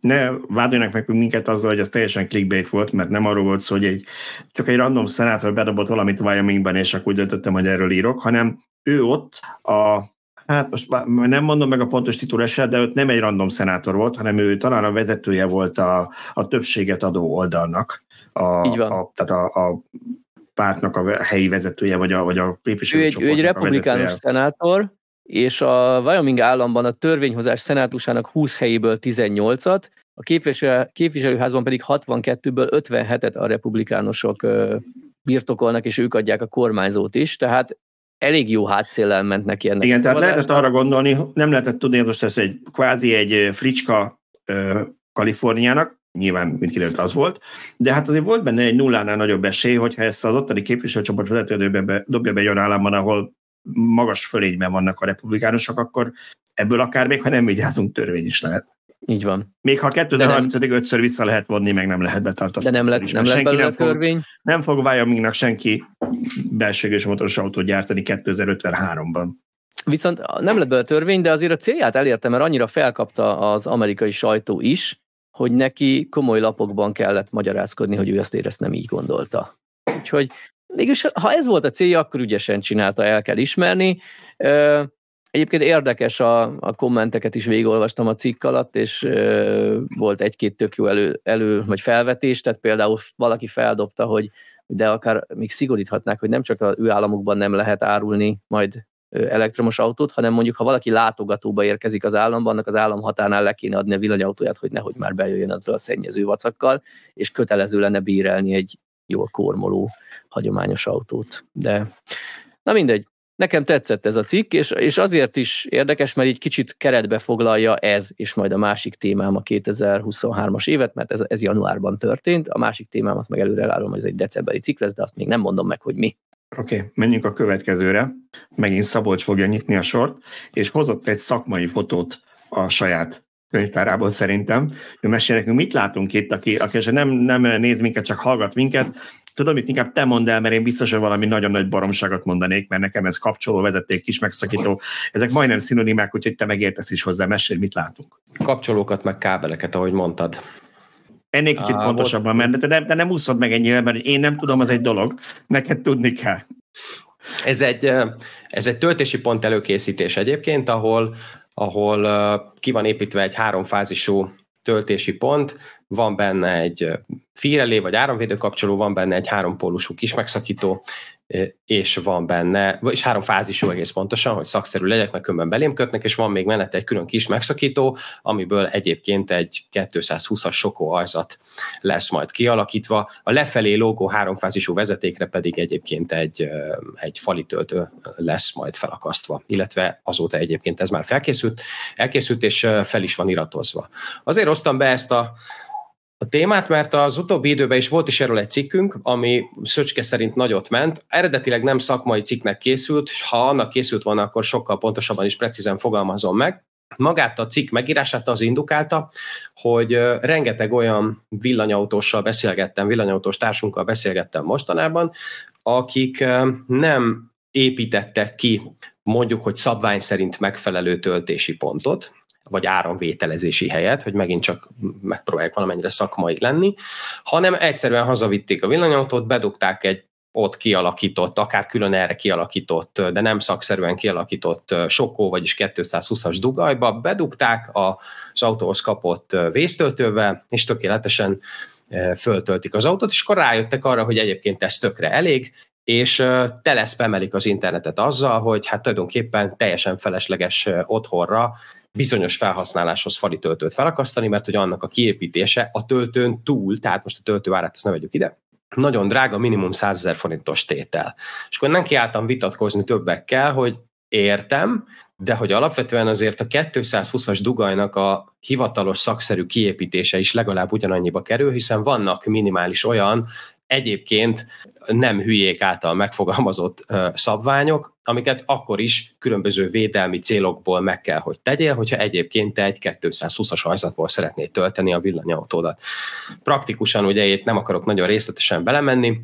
ne vádoljanak meg minket azzal, hogy ez teljesen clickbait volt, mert nem arról volt szó, hogy egy, csak egy random szenátor bedobott valamit Wyomingben, és akkor úgy döntöttem, hogy erről írok, hanem ő ott a Hát most nem mondom meg a pontos titulását, de ott nem egy random szenátor volt, hanem ő talán a vezetője volt a, a többséget adó oldalnak. A, Így van. A, tehát a, a pártnak a helyi vezetője, vagy a, vagy a képviselő. Ő egy, ő egy republikánus szenátor, és a Wyoming államban a törvényhozás szenátusának 20 helyéből 18-at, a képviselő, képviselőházban pedig 62-ből 57-et a republikánusok birtokolnak, és ők adják a kormányzót is, tehát elég jó hátszéllel ment neki ennek. Igen, tehát lehetett arra gondolni, nem lehetett tudni, hogy most ez egy kvázi egy fricska uh, Kaliforniának, nyilván, mint kiderült, az volt, de hát azért volt benne egy nullánál nagyobb esély, hogyha ezt az ottani képviselőcsoport vezetődőbe dobja be olyan államban, ahol magas fölényben vannak a republikánusok, akkor ebből akár még, ha nem vigyázunk, törvény is lehet. Így van. Még ha 2035-ig ötször vissza lehet vonni, meg nem lehet betartani. De nem lett, nem lett belőle nem fog, törvény. Nem fog Wyomingnak senki belsőgős motoros autót gyártani 2053-ban. Viszont nem lett belőle törvény, de azért a célját elérte, mert annyira felkapta az amerikai sajtó is, hogy neki komoly lapokban kellett magyarázkodni, hogy ő ezt ezt nem így gondolta. Úgyhogy mégis, ha ez volt a célja, akkor ügyesen csinálta, el kell ismerni. Egyébként érdekes a, a kommenteket is végigolvastam a cikk alatt, és volt egy-két tök jó elő, elő, vagy felvetés, tehát például valaki feldobta, hogy de akár még szigoríthatnák, hogy nem csak az ő államukban nem lehet árulni majd elektromos autót, hanem mondjuk, ha valaki látogatóba érkezik az államban, annak az állam határnál le kéne adni a villanyautóját, hogy nehogy már bejöjjön azzal a szennyező vacakkal, és kötelező lenne bírálni egy jól kormoló hagyományos autót. De na mindegy, Nekem tetszett ez a cikk, és, és azért is érdekes, mert így kicsit keretbe foglalja ez, és majd a másik témám a 2023-as évet, mert ez, ez januárban történt, a másik témámat meg előre elárulom, hogy ez egy decemberi cikk lesz, de azt még nem mondom meg, hogy mi. Oké, okay, menjünk a következőre. Megint Szabolcs fogja nyitni a sort, és hozott egy szakmai fotót a saját könyvtárából szerintem. Ő mesél nekünk, mit látunk itt, aki, aki nem, nem néz minket, csak hallgat minket, Tudom, itt inkább te mondd el, mert én biztos, hogy valami nagyon nagy baromságot mondanék, mert nekem ez kapcsoló, vezeték, kis megszakító. Ezek majdnem szinonimák, úgyhogy te megértesz is hozzá. Mesélj, mit látunk. Kapcsolókat, meg kábeleket, ahogy mondtad. Ennél kicsit Á, pontosabban, mert te nem, te nem úszod meg ennyire, mert én nem tudom, az egy dolog. Neked tudni kell. Ez egy, ez egy töltési pont előkészítés egyébként, ahol, ahol ki van építve egy háromfázisú töltési pont, van benne egy fírelé vagy áramvédő kapcsoló, van benne egy hárompólusú kis megszakító, és van benne, és három fázisú egész pontosan, hogy szakszerű legyek, meg különben belém kötnek, és van még mellette egy külön kis megszakító, amiből egyébként egy 220-as sokó ajzat lesz majd kialakítva. A lefelé lógó háromfázisú vezetékre pedig egyébként egy, egy fali töltő lesz majd felakasztva, illetve azóta egyébként ez már felkészült, elkészült, és fel is van iratozva. Azért hoztam be ezt a a témát, mert az utóbbi időben is volt is erről egy cikkünk, ami Szöcske szerint nagyot ment. Eredetileg nem szakmai cikknek készült, és ha annak készült volna, akkor sokkal pontosabban is precízen fogalmazom meg. Magát a cikk megírását az indukálta, hogy rengeteg olyan villanyautóssal beszélgettem, villanyautós társunkkal beszélgettem mostanában, akik nem építettek ki mondjuk, hogy szabvány szerint megfelelő töltési pontot, vagy áramvételezési helyet, hogy megint csak megpróbálják valamennyire szakmai lenni, hanem egyszerűen hazavitték a villanyautót, bedugták egy ott kialakított, akár külön erre kialakított, de nem szakszerűen kialakított sokó, vagyis 220-as dugajba, bedugták az autóhoz kapott vésztöltővel, és tökéletesen föltöltik az autót, és akkor rájöttek arra, hogy egyébként ez tökre elég, és teleszpemelik az internetet azzal, hogy hát tulajdonképpen teljesen felesleges otthonra bizonyos felhasználáshoz fali töltőt felakasztani, mert hogy annak a kiépítése a töltőn túl, tehát most a töltő árát ezt ne vegyük ide, nagyon drága, minimum 100 ezer forintos tétel. És akkor nem kiálltam vitatkozni többekkel, hogy értem, de hogy alapvetően azért a 220-as dugajnak a hivatalos szakszerű kiépítése is legalább ugyanannyiba kerül, hiszen vannak minimális olyan egyébként nem hülyék által megfogalmazott szabványok, amiket akkor is különböző védelmi célokból meg kell, hogy tegyél, hogyha egyébként te egy 220-as hajzatból szeretnéd tölteni a villanyautódat. Praktikusan ugye itt nem akarok nagyon részletesen belemenni,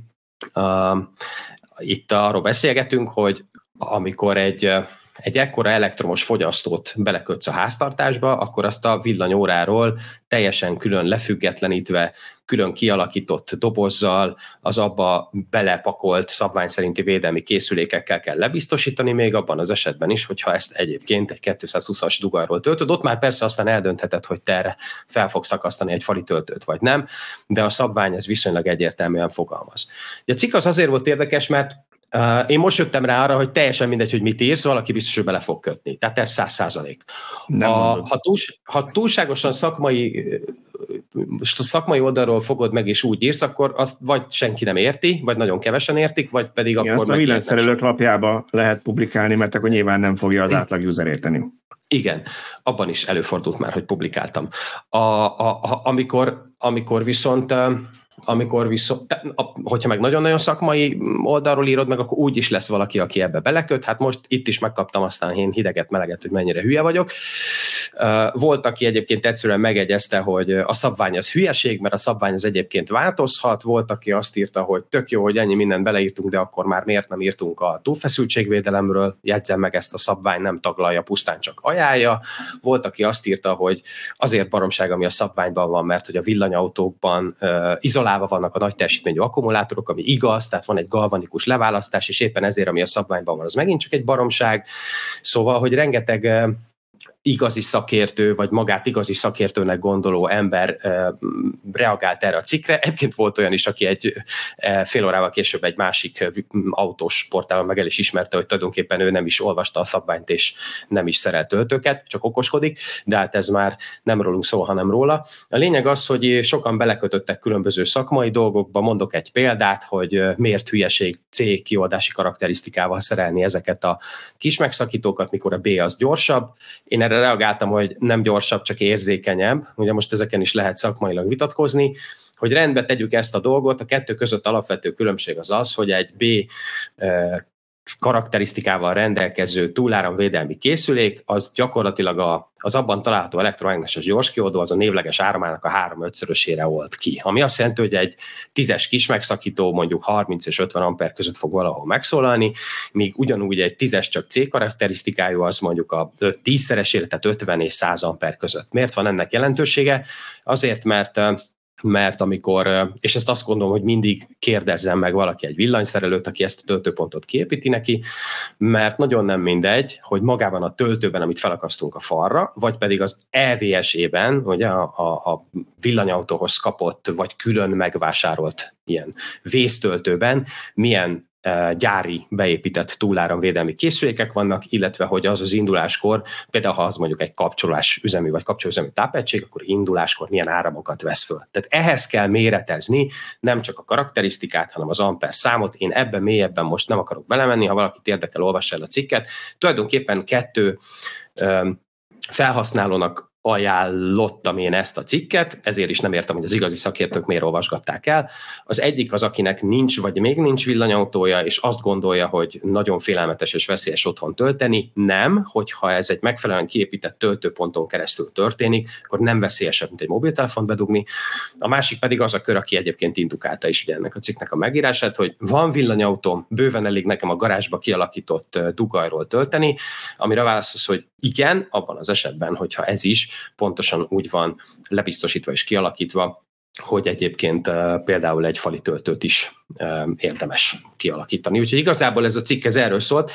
itt arról beszélgetünk, hogy amikor egy egy ekkora elektromos fogyasztót belekötsz a háztartásba, akkor azt a villanyóráról teljesen külön lefüggetlenítve, külön kialakított dobozzal, az abba belepakolt szabvány szerinti védelmi készülékekkel kell lebiztosítani, még abban az esetben is, hogyha ezt egyébként egy 220-as dugarról töltöd. Ott már persze aztán eldöntheted, hogy te erre fel fogsz akasztani egy fali töltőt, vagy nem, de a szabvány ez viszonylag egyértelműen fogalmaz. A cikk az azért volt érdekes, mert Uh, én most jöttem rá arra, hogy teljesen mindegy, hogy mit írsz, valaki biztos, hogy bele fog kötni. Tehát ez száz százalék. Ha, túls, ha túlságosan szakmai szakmai oldalról fogod meg, és úgy írsz, akkor azt vagy senki nem érti, vagy nagyon kevesen értik, vagy pedig Igen, akkor... Azt a villanyszerelők lapjába lehet publikálni, mert akkor nyilván nem fogja az átlag user érteni. Igen, abban is előfordult már, hogy publikáltam. A, a, a, amikor, amikor viszont amikor viszont, hogyha meg nagyon-nagyon szakmai oldalról írod meg, akkor úgy is lesz valaki, aki ebbe beleköt. Hát most itt is megkaptam aztán én hideget, meleget, hogy mennyire hülye vagyok. Volt, aki egyébként egyszerűen megegyezte, hogy a szabvány az hülyeség, mert a szabvány az egyébként változhat. Volt, aki azt írta, hogy tök jó, hogy ennyi mindent beleírtunk, de akkor már miért nem írtunk a túlfeszültségvédelemről. Jegyzem meg ezt a szabvány nem taglalja, pusztán csak ajánlja. Volt, aki azt írta, hogy azért baromság, ami a szabványban van, mert hogy a villanyautókban izolálva vannak a nagy teljesítményű akkumulátorok, ami igaz, tehát van egy galvanikus leválasztás, és éppen ezért, ami a szabványban van, az megint csak egy baromság. Szóval, hogy rengeteg igazi szakértő, vagy magát igazi szakértőnek gondoló ember reagált erre a cikkre. Egyébként volt olyan is, aki egy fél órával később egy másik autós portálon meg el is ismerte, hogy tulajdonképpen ő nem is olvasta a szabványt, és nem is szerelt töltőket, csak okoskodik, de hát ez már nem rólunk szó, hanem róla. A lényeg az, hogy sokan belekötöttek különböző szakmai dolgokba, mondok egy példát, hogy miért hülyeség C kioldási karakterisztikával szerelni ezeket a kis megszakítókat, mikor a B az gyorsabb. Én erre reagáltam, hogy nem gyorsabb, csak érzékenyebb. Ugye most ezeken is lehet szakmailag vitatkozni hogy rendbe tegyük ezt a dolgot, a kettő között alapvető különbség az az, hogy egy B karakterisztikával rendelkező túláramvédelmi készülék, az gyakorlatilag a, az abban található elektromágneses gyorskiódó, az a névleges áramának a 3-5-szörösére old ki. Ami azt jelenti, hogy egy tízes kis megszakító mondjuk 30 és 50 amper között fog valahol megszólalni, míg ugyanúgy egy tízes csak C karakterisztikájú, az mondjuk a tízszeresére, tehát 50 és 100 amper között. Miért van ennek jelentősége? Azért, mert mert amikor, és ezt azt gondolom, hogy mindig kérdezzen meg valaki egy villanyszerelőt, aki ezt a töltőpontot kiépíti neki, mert nagyon nem mindegy, hogy magában a töltőben, amit felakasztunk a falra, vagy pedig az EVS-ében, ugye a, a, a villanyautóhoz kapott, vagy külön megvásárolt ilyen vésztöltőben milyen gyári beépített túláramvédelmi készülékek vannak, illetve hogy az az induláskor, például ha az mondjuk egy kapcsolás üzemű vagy kapcsolóüzemű tápegység, akkor induláskor milyen áramokat vesz föl. Tehát ehhez kell méretezni nem csak a karakterisztikát, hanem az amper számot. Én ebben mélyebben most nem akarok belemenni, ha valakit érdekel, olvassa el a cikket. Tulajdonképpen kettő felhasználónak ajánlottam én ezt a cikket, ezért is nem értem, hogy az igazi szakértők miért olvasgatták el. Az egyik az, akinek nincs, vagy még nincs villanyautója, és azt gondolja, hogy nagyon félelmetes és veszélyes otthon tölteni. Nem, hogyha ez egy megfelelően kiépített töltőponton keresztül történik, akkor nem veszélyesebb, mint egy mobiltelefon bedugni. A másik pedig az a kör, aki egyébként indukálta is ugye ennek a cikknek a megírását, hogy van villanyautóm, bőven elég nekem a garázsba kialakított dugajról tölteni, amire válaszolsz, hogy igen, abban az esetben, hogyha ez is pontosan úgy van lebiztosítva és kialakítva, hogy egyébként uh, például egy fali töltőt is uh, érdemes kialakítani. Úgyhogy igazából ez a cikk ez erről szólt.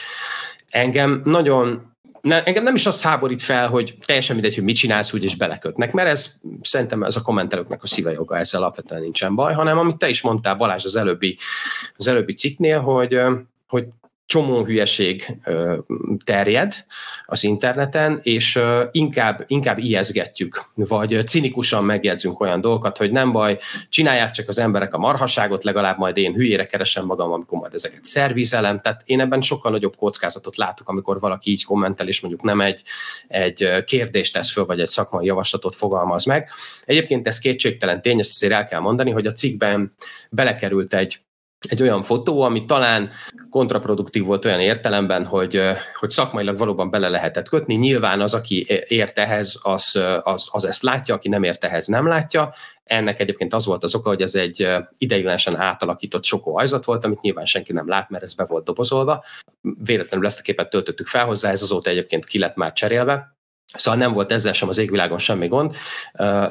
Engem nagyon ne, engem nem is az háborít fel, hogy teljesen mindegy, hogy mit csinálsz, úgy és belekötnek, mert ez szerintem ez a kommentelőknek a szíve joga, ezzel alapvetően nincsen baj, hanem amit te is mondtál Balázs az előbbi, az előbbi cikknél, hogy, hogy csomó hülyeség terjed az interneten, és inkább, inkább ijeszgetjük, vagy cinikusan megjegyzünk olyan dolgokat, hogy nem baj, csinálják csak az emberek a marhaságot, legalább majd én hülyére keresem magam, amikor majd ezeket szervizelem, tehát én ebben sokkal nagyobb kockázatot látok, amikor valaki így kommentel, és mondjuk nem egy, egy kérdést tesz föl, vagy egy szakmai javaslatot fogalmaz meg. Egyébként ez kétségtelen tény, ezt azért el kell mondani, hogy a cikkben belekerült egy egy olyan fotó, ami talán kontraproduktív volt olyan értelemben, hogy, hogy szakmailag valóban bele lehetett kötni. Nyilván az, aki ért ehhez, az, az, az ezt látja, aki nem ért ehhez, nem látja. Ennek egyébként az volt az oka, hogy ez egy ideiglenesen átalakított sokó ajzat volt, amit nyilván senki nem lát, mert ez be volt dobozolva. Véletlenül ezt a képet töltöttük fel hozzá, ez azóta egyébként ki lett már cserélve. Szóval nem volt ezzel sem az égvilágon semmi gond,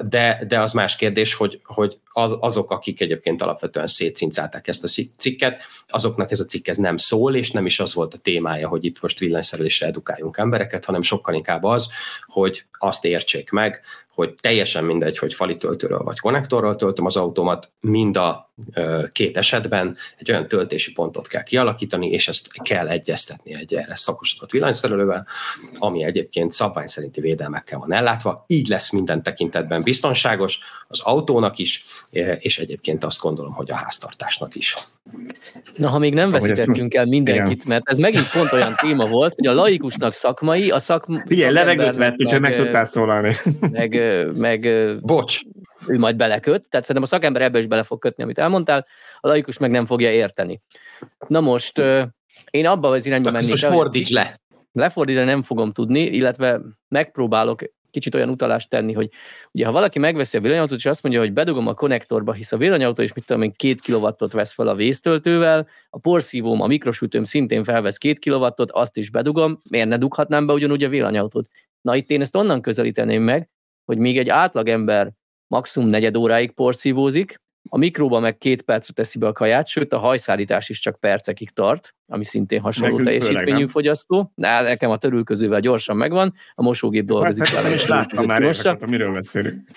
de, de az más kérdés, hogy, hogy azok, akik egyébként alapvetően szétcincálták ezt a cikket, azoknak ez a cikk ez nem szól, és nem is az volt a témája, hogy itt most villanyszerelésre edukáljunk embereket, hanem sokkal inkább az, hogy azt értsék meg, hogy teljesen mindegy, hogy fali töltőről vagy konnektorral töltöm az autómat, mind a két esetben egy olyan töltési pontot kell kialakítani, és ezt kell egyeztetni egy erre szakosodott villanyszerelővel, ami egyébként szabvány szerinti védelmekkel van ellátva. Így lesz minden tekintetben biztonságos, az autónak is, és egyébként azt gondolom, hogy a háztartásnak is. Na, ha még nem veszítettünk el mindenkit, igen. mert ez megint pont olyan téma volt, hogy a laikusnak szakmai, a szakma... Figyelj, levegőt vett, úgyhogy meg tudtál szólalni. Meg, meg... Bocs. Ő majd beleköt, tehát szerintem a szakember ebbe is bele fog kötni, amit elmondtál, a laikus meg nem fogja érteni. Na most én abba az irányba mennék. Most fordíts le. Lefordítani nem fogom tudni, illetve megpróbálok kicsit olyan utalást tenni, hogy ugye ha valaki megveszi a villanyautót, és azt mondja, hogy bedugom a konnektorba, hisz a villanyautó is mit tudom én, két kilowattot vesz fel a vésztöltővel, a porszívóm, a mikrosütőm szintén felvesz két kilowattot, azt is bedugom, miért ne dughatnám be ugyanúgy a villanyautót? Na itt én ezt onnan közelíteném meg, hogy még egy átlagember maximum negyed óráig porszívózik, a mikróba meg két percre teszi be a kaját, sőt a hajszállítás is csak percekig tart, ami szintén hasonló Nekünk teljesítményű fogyasztó. De nekem a törülközővel gyorsan megvan, a mosógép dolgozik hát, vele. És láttam már éveket, miről beszélünk.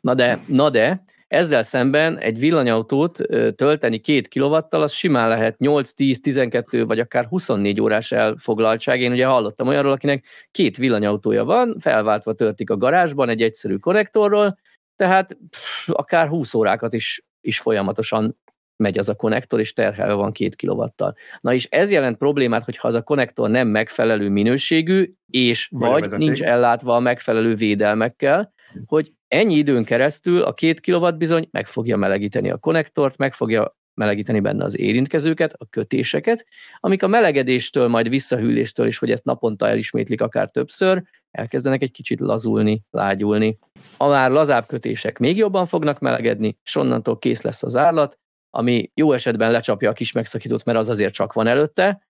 na de, na de, ezzel szemben egy villanyautót tölteni két kilovattal, az simán lehet 8, 10, 12 vagy akár 24 órás elfoglaltság. Én ugye hallottam olyanról, akinek két villanyautója van, felváltva törtik a garázsban egy egyszerű konnektorról, tehát pff, akár 20 órákat is, is folyamatosan megy az a konnektor, és terhelve van két kilovattal. Na és ez jelent problémát, hogyha az a konnektor nem megfelelő minőségű, és vagy, vagy nincs ellátva a megfelelő védelmekkel, hogy ennyi időn keresztül a két kilowatt bizony meg fogja melegíteni a konnektort, meg fogja melegíteni benne az érintkezőket, a kötéseket, amik a melegedéstől, majd visszahűléstől is, hogy ezt naponta elismétlik akár többször, elkezdenek egy kicsit lazulni, lágyulni. A már lazább kötések még jobban fognak melegedni, és onnantól kész lesz az állat, ami jó esetben lecsapja a kis megszakítót, mert az azért csak van előtte,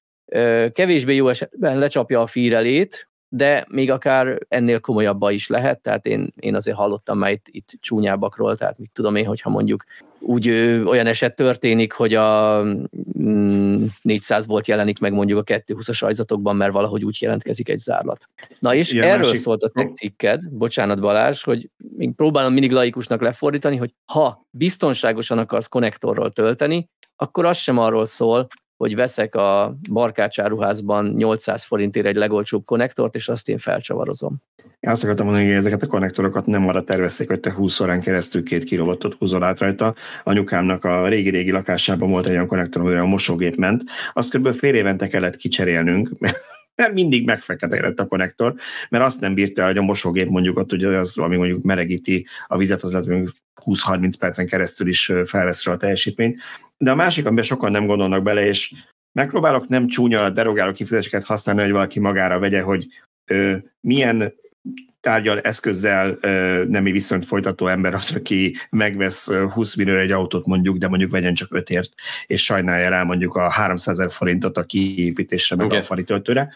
kevésbé jó esetben lecsapja a fírelét, de még akár ennél komolyabba is lehet, tehát én, én azért hallottam már itt, itt csúnyábbakról, tehát mit tudom én, hogyha mondjuk úgy ö, olyan eset történik, hogy a mm, 400 volt jelenik meg mondjuk a 220-as ajzatokban, mert valahogy úgy jelentkezik egy zárlat. Na és Ilyen erről másik... szólt a te cikked, bocsánat Balázs, hogy még próbálom mindig laikusnak lefordítani, hogy ha biztonságosan akarsz konnektorról tölteni, akkor az sem arról szól, hogy veszek a barkácsáruházban 800 forintért egy legolcsóbb konnektort, és azt én felcsavarozom. Én azt akartam mondani, hogy ezeket a konnektorokat nem arra tervezték, hogy te 20 órán keresztül két kilowattot húzol át rajta. Anyukámnak a régi-régi lakásában volt egy olyan konnektor, amire a mosógép ment. Azt kb. fél évente kellett kicserélnünk, mert mindig megfeketedett a konnektor, mert azt nem bírta, hogy a mosógép mondjuk ott, ugye az, ami mondjuk melegíti a vizet, az lehet mondjuk 20-30 percen keresztül is felvesz a teljesítményt. De a másik, amiben sokan nem gondolnak bele, és megpróbálok nem csúnya derogáló kifejezéseket használni, hogy valaki magára vegye, hogy ö, milyen tárgyal, eszközzel nemi viszonyt folytató ember az, aki megvesz 20 millió egy autót mondjuk, de mondjuk vegyen csak ötért, és sajnálja rá mondjuk a 300 ezer forintot a kiépítésre, meg okay. a fali töltőre.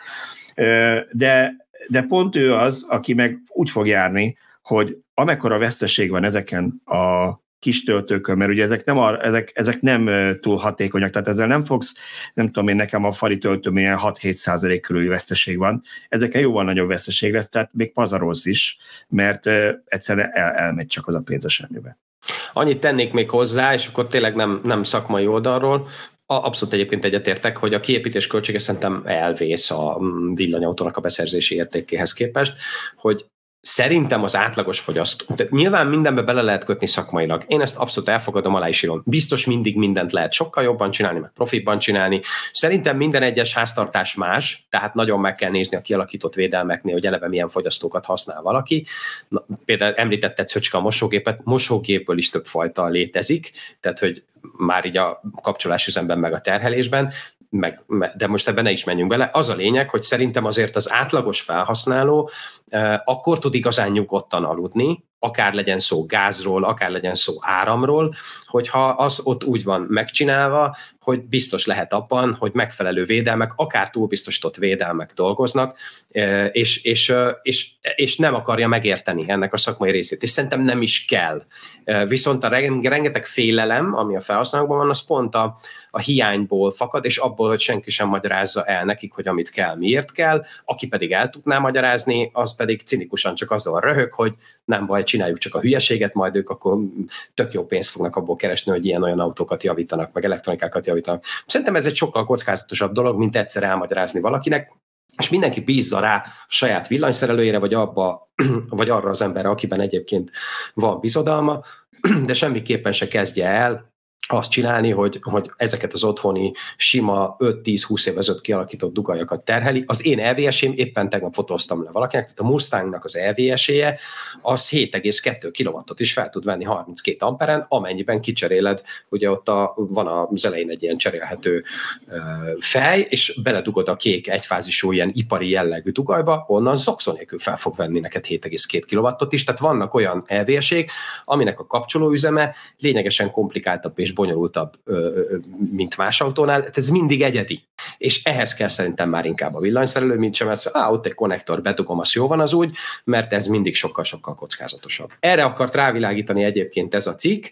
De, de pont ő az, aki meg úgy fog járni, hogy amekkora veszteség van ezeken a kis töltőkön, mert ugye ezek nem, a, ezek, ezek nem túl hatékonyak, tehát ezzel nem fogsz, nem tudom én, nekem a fali töltőményen 6-7 százalék körüli veszteség van, ezeken jóval nagyobb veszteség lesz, tehát még pazarolsz is, mert egyszerűen el, elmegy csak az a pénz a semmibe. Annyit tennék még hozzá, és akkor tényleg nem, nem szakmai oldalról, Abszolút egyébként egyetértek, hogy a kiépítés költsége szerintem elvész a mm, villanyautónak a beszerzési értékéhez képest, hogy Szerintem az átlagos fogyasztó, tehát nyilván mindenbe bele lehet kötni szakmailag. Én ezt abszolút elfogadom, alá is írom. Biztos mindig mindent lehet sokkal jobban csinálni, meg profitban csinálni. Szerintem minden egyes háztartás más, tehát nagyon meg kell nézni a kialakított védelmeknél, hogy eleve milyen fogyasztókat használ valaki. Na, például említetted Szöcske a mosógépet, mosógépből is több fajta létezik, tehát hogy már így a kapcsolás üzemben meg a terhelésben, meg, de most ebben ne is menjünk bele. Az a lényeg, hogy szerintem azért az átlagos felhasználó eh, akkor tud igazán nyugodtan aludni, akár legyen szó gázról, akár legyen szó áramról, hogyha az ott úgy van megcsinálva, hogy biztos lehet abban, hogy megfelelő védelmek, akár túlbiztosított védelmek dolgoznak, és, és, és, és nem akarja megérteni ennek a szakmai részét. És szerintem nem is kell. Viszont a rengeteg félelem, ami a felhasználókban van, az pont a, a hiányból fakad, és abból, hogy senki sem magyarázza el nekik, hogy amit kell, miért kell. Aki pedig el tudná magyarázni, az pedig cinikusan csak azzal röhög, hogy nem baj, csináljuk csak a hülyeséget, majd ők akkor tök jó pénzt fognak abból keresni, hogy ilyen-olyan autókat javítanak, meg elektronikákat javítanak. Szerintem ez egy sokkal kockázatosabb dolog, mint egyszer elmagyarázni valakinek, és mindenki bízza rá a saját villanyszerelőjére, vagy, abba, vagy arra az emberre, akiben egyébként van bizodalma, de semmiképpen se kezdje el azt csinálni, hogy, hogy ezeket az otthoni sima 5-10-20 év ezelőtt kialakított dugajakat terheli. Az én EVS-ém éppen tegnap fotóztam le valakinek, tehát a Mustangnak az EVS-éje az 7,2 kW-ot is fel tud venni 32 amperen, amennyiben kicseréled, ugye ott a, van az elején egy ilyen cserélhető ö, fej, és beledugod a kék egyfázisú ilyen ipari jellegű dugajba, onnan zoxon nélkül fel fog venni neked 7,2 kW-ot is, tehát vannak olyan evs aminek a kapcsolóüzeme lényegesen komplikáltabb és bonyolultabb, mint más autónál, ez mindig egyedi. És ehhez kell szerintem már inkább a villanyszerelő, mint sem, mert ah, ott egy konnektor, bedugom, az jó van az úgy, mert ez mindig sokkal-sokkal kockázatosabb. Erre akart rávilágítani egyébként ez a cikk,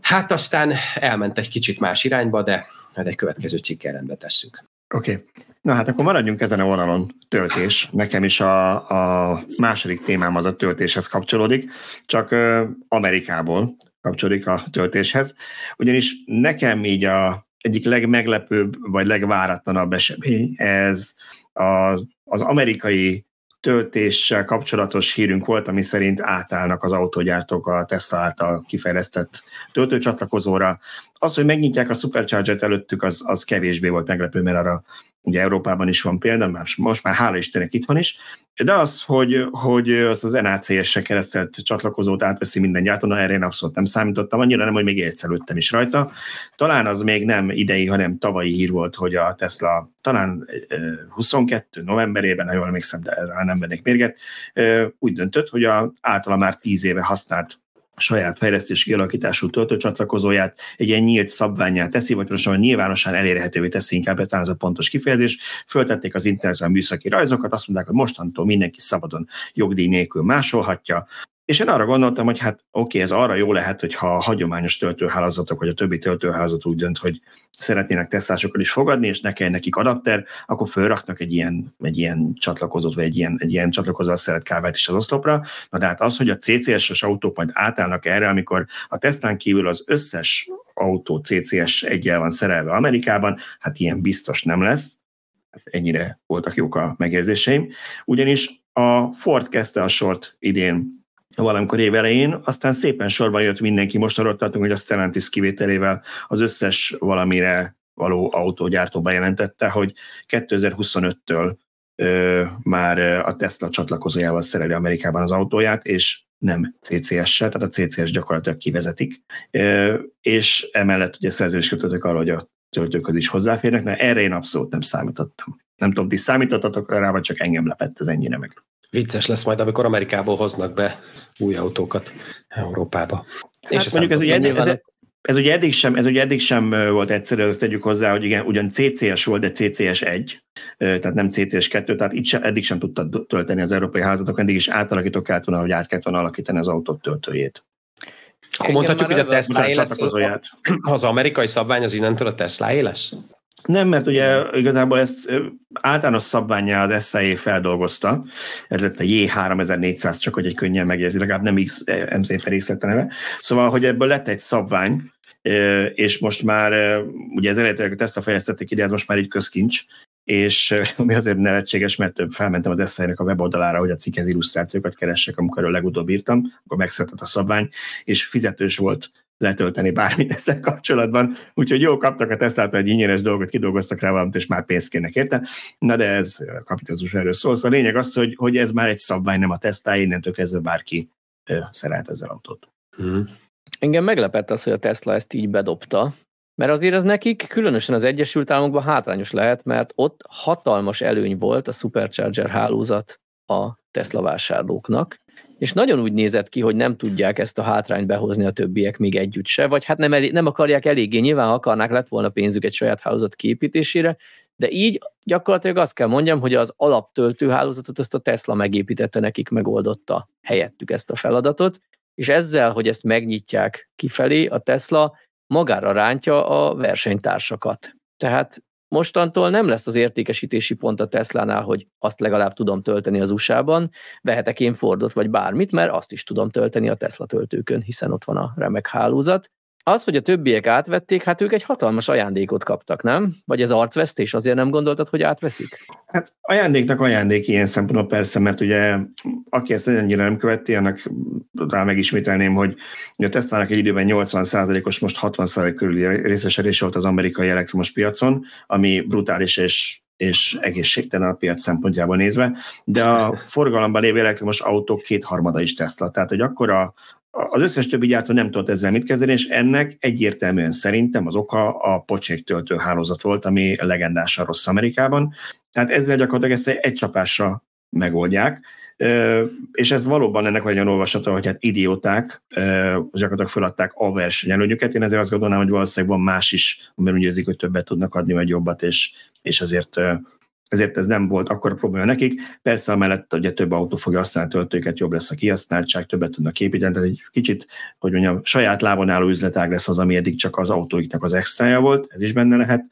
hát aztán elment egy kicsit más irányba, de hát egy következő cikkel rendbe tesszük. Oké. Okay. Na hát akkor maradjunk ezen a vonalon, töltés. Nekem is a, a második témám az a töltéshez kapcsolódik, csak Amerikából kapcsolódik a töltéshez, ugyanis nekem így a egyik legmeglepőbb, vagy legváratlanabb esemény ez a, az amerikai töltéssel kapcsolatos hírünk volt, ami szerint átállnak az autógyártók a Tesla által kifejlesztett töltőcsatlakozóra. Az, hogy megnyitják a Supercharger-t előttük, az, az kevésbé volt meglepő, mert arra ugye Európában is van példa, más, most már hála Istennek itt van is, de az, hogy, hogy az az NACS-se keresztelt csatlakozót átveszi minden gyártó, na erre én abszolút nem számítottam, annyira nem, hogy még egyszer is rajta. Talán az még nem idei, hanem tavalyi hír volt, hogy a Tesla talán 22 novemberében, ha jól emlékszem, de erre nem vennék mérget, úgy döntött, hogy a általa már 10 éve használt saját fejlesztési kialakítású töltőcsatlakozóját egy ilyen nyílt szabványát teszi, vagy pontosan nyilvánosan elérhetővé teszi, inkább talán ez a pontos kifejezés. Föltették az internetre a műszaki rajzokat, azt mondták, hogy mostantól mindenki szabadon jogdíj nélkül másolhatja, és én arra gondoltam, hogy hát oké, okay, ez arra jó lehet, hogyha a hagyományos töltőhálózatok, vagy a többi töltőhálózat úgy dönt, hogy szeretnének tesztásokkal is fogadni, és ne kell nekik adapter, akkor fölraknak egy ilyen, egy ilyen csatlakozót, vagy egy ilyen, egy ilyen csatlakozóval szeret kávát is az oszlopra. Na de hát az, hogy a CCS-es autók majd átállnak erre, amikor a tesztán kívül az összes autó CCS egyel van szerelve Amerikában, hát ilyen biztos nem lesz. Hát ennyire voltak jók a megérzéseim. Ugyanis a Ford kezdte a sort idén valamikor évelején, aztán szépen sorban jött mindenki, most arról tartunk, hogy a Stellantis kivételével az összes valamire való autógyártó bejelentette, hogy 2025-től ö, már a Tesla csatlakozójával szereli Amerikában az autóját, és nem CCS-sel, tehát a CCS gyakorlatilag kivezetik, ö, és emellett ugye szerződés kötöttek arra, hogy a töltőköz is hozzáférnek, mert erre én abszolút nem számítottam. Nem tudom, ti számítottatok rá, vagy csak engem lepett ez ennyire meg. Vicces lesz majd, amikor Amerikából hoznak be új autókat Európába. Hát és mondjuk ez ugye, ez, ez, ez ugye eddig sem, ez ugye eddig sem volt egyszerű, azt tegyük hozzá, hogy igen, ugyan CCS volt, de CCS 1, tehát nem CCS 2, tehát itt sem, eddig sem tudta tölteni az európai házatok, eddig is átalakítok kellett volna, hogy át kellett volna alakítani az autót töltőjét. Akkor mondhatjuk, hogy a Tesla lesz az amerikai szabvány az innentől a Tesla lesz? Nem, mert ugye igazából ezt általános szabványá az SAE feldolgozta, ez lett a J3400, csak hogy egy könnyen megjegyzni, legalább nem X, MZ per X lett a neve. Szóval, hogy ebből lett egy szabvány, és most már, ugye ez eredetileg a Tesla fejlesztették ide, ez most már így közkincs, és ami azért nevetséges, mert felmentem az SZI-nek a weboldalára, hogy a cikkhez illusztrációkat keressek, amikor a legutóbb írtam, akkor megszületett a szabvány, és fizetős volt letölteni bármit ezzel kapcsolatban, úgyhogy jó kaptak a Teslától egy ingyenes dolgot, kidolgoztak rá valamit, és már pénzt kérnek érte. Na de ez a kapitalizmus erről szól. Szóval a lényeg az, hogy, hogy ez már egy szabvány, nem a Tesla, innentől kezdve bárki szeret ezzel autót. Mm. Engem meglepett az, hogy a Tesla ezt így bedobta, mert azért ez nekik, különösen az Egyesült Államokban hátrányos lehet, mert ott hatalmas előny volt a Supercharger hálózat a Tesla vásárlóknak, és nagyon úgy nézett ki, hogy nem tudják ezt a hátrányt behozni a többiek még együtt se, vagy hát nem, elég, nem akarják eléggé, nyilván akarnák, lett volna pénzük egy saját hálózat kiépítésére, de így gyakorlatilag azt kell mondjam, hogy az alaptöltő hálózatot azt a Tesla megépítette nekik, megoldotta helyettük ezt a feladatot, és ezzel, hogy ezt megnyitják kifelé, a Tesla magára rántja a versenytársakat. Tehát mostantól nem lesz az értékesítési pont a Tesla-nál, hogy azt legalább tudom tölteni az USA-ban, vehetek én Fordot vagy bármit, mert azt is tudom tölteni a Tesla töltőkön, hiszen ott van a remek hálózat, az, hogy a többiek átvették, hát ők egy hatalmas ajándékot kaptak, nem? Vagy ez arcvesztés, azért nem gondoltad, hogy átveszik? Hát ajándéknak ajándék ilyen szempontból persze, mert ugye aki ezt ennyire nem követi, annak rá megismételném, hogy a Tesla-nak egy időben 80%-os, most 60% körüli részesedés volt az amerikai elektromos piacon, ami brutális és és egészségtelen a piac szempontjából nézve, de a forgalomban lévő elektromos autók kétharmada is Tesla. Tehát, hogy akkor a, az összes többi gyártó nem tudott ezzel mit kezdeni, és ennek egyértelműen szerintem az oka a pocsék hálózat volt, ami legendásan rossz Amerikában. Tehát ezzel gyakorlatilag ezt egy csapásra megoldják, és ez valóban ennek olyan olvasata, hogy hát idióták gyakorlatilag feladták a versenyelőnyüket. Én ezért azt gondolnám, hogy valószínűleg van más is, amiben úgy érzik, hogy többet tudnak adni, vagy jobbat, és, és azért ezért ez nem volt akkor a probléma nekik. Persze amellett ugye több autó fogja használni töltőket, jobb lesz a kihasználtság, többet tudnak építeni, tehát egy kicsit, hogy mondjam, saját lábon álló üzletág lesz az, ami eddig csak az autóiknak az extrája volt, ez is benne lehet.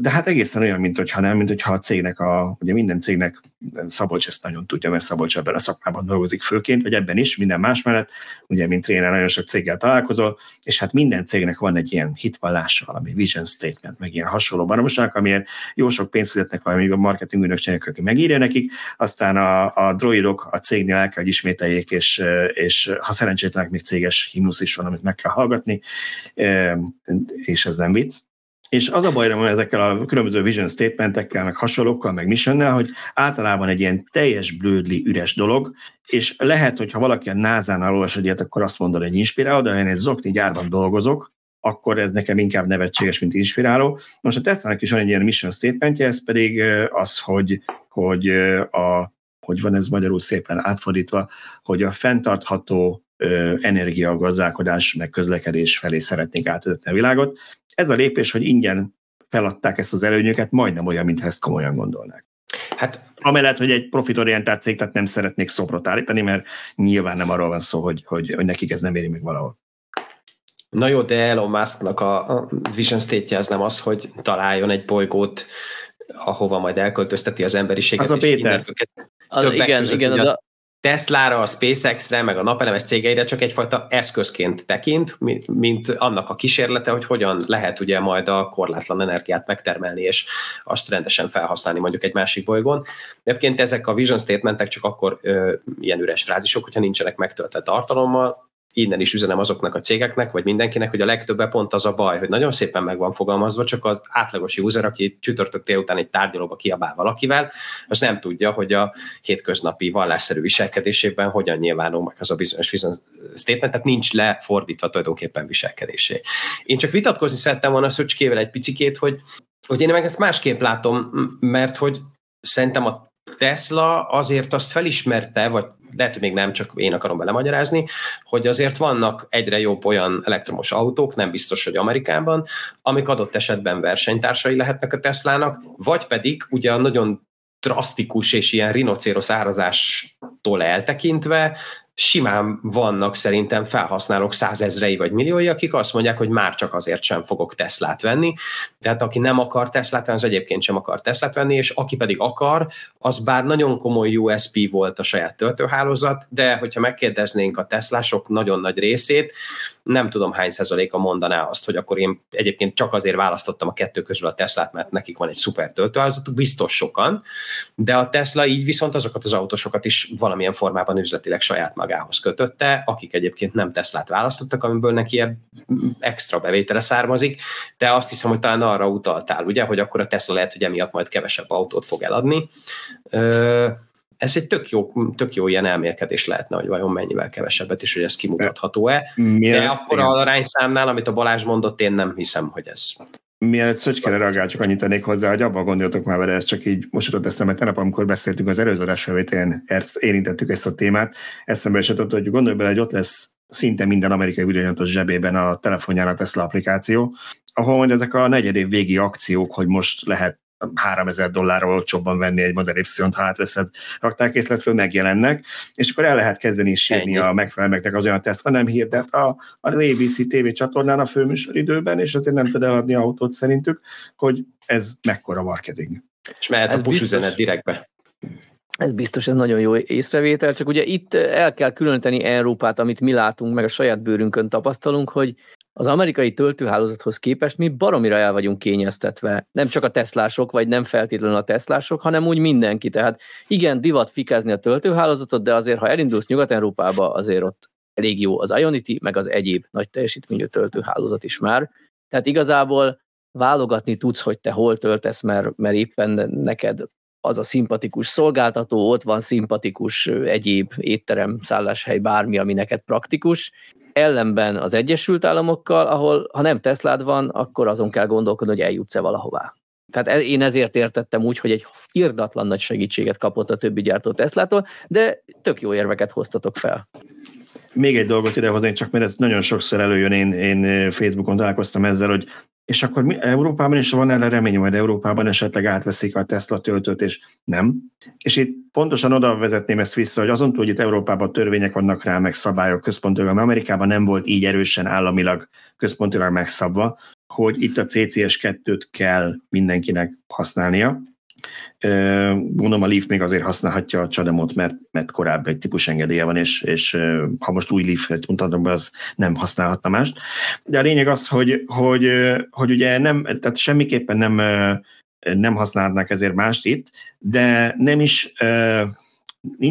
De hát egészen olyan, mint hogyha nem, mint hogyha a cégnek, a, ugye minden cégnek Szabolcs ezt nagyon tudja, mert Szabolcs ebben a szakmában dolgozik főként, vagy ebben is, minden más mellett, ugye, mint tréner nagyon sok céggel találkozol, és hát minden cégnek van egy ilyen hitvallása, valami vision statement, meg ilyen hasonló baromság, amiért jó sok pénzt fizetnek valami a marketing ügynökségek, aki megírja nekik, aztán a, a droidok a cégnél el kell, hogy ismételjék, és, és ha szerencsétlenek, még céges himnusz is van, amit meg kell hallgatni, és ez nem vicc és az a bajra van ezekkel a különböző vision statementekkel, meg hasonlókkal, meg missionnel, hogy általában egy ilyen teljes blödli, üres dolog, és lehet, hogy ha valaki a NASA-nál akkor azt mondod, hogy inspiráló, de ha én egy zokni gyárban dolgozok, akkor ez nekem inkább nevetséges, mint inspiráló. Most a Tesla-nak is van egy ilyen mission statementje, ez pedig az, hogy, hogy a hogy van ez magyarul szépen átfordítva, hogy a fenntartható energiagazdálkodás meg közlekedés felé szeretnék átvezetni a világot. Ez a lépés, hogy ingyen feladták ezt az előnyöket, majdnem olyan, mintha ezt komolyan gondolnák. Hát, Amellett, hogy egy profitorientált cég, tehát nem szeretnék szobrot állítani, mert nyilván nem arról van szó, hogy, hogy, hogy nekik ez nem éri meg valahol. Na jó, de Elon Musknak a vision state az nem az, hogy találjon egy bolygót, ahova majd elköltözteti az emberiséget. Az a Péter. Az, igen, igen, az a, Tesla-ra, a SpaceX-re, meg a napelemes cégeire csak egyfajta eszközként tekint, mint annak a kísérlete, hogy hogyan lehet ugye majd a korlátlan energiát megtermelni, és azt rendesen felhasználni mondjuk egy másik bolygón. Egyébként ezek a vision statementek csak akkor ö, ilyen üres frázisok, hogyha nincsenek megtöltett tartalommal, innen is üzenem azoknak a cégeknek, vagy mindenkinek, hogy a legtöbb pont az a baj, hogy nagyon szépen meg van fogalmazva, csak az átlagos user, aki csütörtök délután egy tárgyalóba kiabál valakivel, az nem tudja, hogy a hétköznapi vallásszerű viselkedésében hogyan nyilvánul meg az a bizonyos statement, tehát nincs lefordítva tulajdonképpen viselkedésé. Én csak vitatkozni szerettem volna Szöcskével egy picikét, hogy, hogy én meg ezt másképp látom, mert hogy szerintem a Tesla azért azt felismerte, vagy lehet, hogy még nem, csak én akarom belemagyarázni, hogy azért vannak egyre jobb olyan elektromos autók, nem biztos, hogy Amerikában, amik adott esetben versenytársai lehetnek a Teslának, vagy pedig ugye a nagyon drasztikus és ilyen rinocéros árazástól eltekintve simán vannak szerintem felhasználók százezrei vagy milliói, akik azt mondják, hogy már csak azért sem fogok Teslát venni. Tehát aki nem akar Teslát venni, az egyébként sem akar Teslát venni, és aki pedig akar, az bár nagyon komoly USP volt a saját töltőhálózat, de hogyha megkérdeznénk a Teslások nagyon nagy részét, nem tudom hány százaléka mondaná azt, hogy akkor én egyébként csak azért választottam a kettő közül a Teslát, mert nekik van egy szuper töltőhálózatuk, biztos sokan, de a Tesla így viszont azokat az autósokat is valamilyen formában üzletileg saját magához kötötte, akik egyébként nem Teslát választottak, amiből neki extra bevétele származik, de azt hiszem, hogy talán arra utaltál, ugye, hogy akkor a Tesla lehet, hogy emiatt majd kevesebb autót fog eladni. Ö- ez egy tök jó, tök jó ilyen elmélkedés lehetne, hogy vajon mennyivel kevesebbet, és hogy ez kimutatható-e. Milyen, De akkor a arányszámnál, amit a Balázs mondott, én nem hiszem, hogy ez. Mielőtt Szöcskére reagál, csak annyit tennék hozzá, hogy abban gondoltok már vele, ez csak így most jutott eszembe, tegnap, amikor beszéltünk az előző adásfelvételén, érintettük ezt a témát, eszembe esett, hogy gondolj bele, hogy ott lesz szinte minden amerikai videónyatos zsebében a telefonján a Tesla applikáció, ahol majd ezek a negyedév végi akciók, hogy most lehet 3000 dollárról olcsóbban venni egy Model Y-t, ha átveszed raktárkészletről, megjelennek, és akkor el lehet kezdeni is sírni a megfelelmeknek az olyan Tesla nem hirdet a, a ABC TV csatornán a főműsoridőben, és azért nem tud eladni autót szerintük, hogy ez mekkora marketing. És mehet ez a push üzenet direktbe. Ez biztos, ez nagyon jó észrevétel, csak ugye itt el kell különíteni Európát, amit mi látunk, meg a saját bőrünkön tapasztalunk, hogy az amerikai töltőhálózathoz képest mi baromira el vagyunk kényeztetve. Nem csak a teszlások, vagy nem feltétlenül a teszlások, hanem úgy mindenki. Tehát igen, divat fikázni a töltőhálózatot, de azért, ha elindulsz Nyugat-Európába, azért ott elég jó az Ionity, meg az egyéb nagy teljesítményű töltőhálózat is már. Tehát igazából válogatni tudsz, hogy te hol töltesz, mert, mert éppen neked az a szimpatikus szolgáltató, ott van szimpatikus egyéb étterem, szálláshely, bármi, ami neked praktikus, ellenben az Egyesült Államokkal, ahol ha nem Teslád van, akkor azon kell gondolkodni, hogy eljutsz-e valahová. Tehát e- én ezért értettem úgy, hogy egy irdatlan nagy segítséget kapott a többi gyártó Teslától, de tök jó érveket hoztatok fel. Még egy dolgot idehozni, csak mert ez nagyon sokszor előjön, én, én Facebookon találkoztam ezzel, hogy és akkor mi, Európában is van erre remény, majd Európában esetleg átveszik a Tesla töltőt, és nem. És itt pontosan oda vezetném ezt vissza, hogy azon túl, hogy itt Európában törvények vannak rá, meg szabályok központilag, Amerikában nem volt így erősen államilag központilag megszabva, hogy itt a CCS2-t kell mindenkinek használnia, Gondolom a Leaf még azért használhatja a Csademot, mert, mert korábban egy típus engedélye van, és, és ha most új Leaf-et mutatom az nem használhatna mást. De a lényeg az, hogy, hogy, hogy ugye nem, tehát semmiképpen nem, nem használhatnak ezért mást itt, de nem is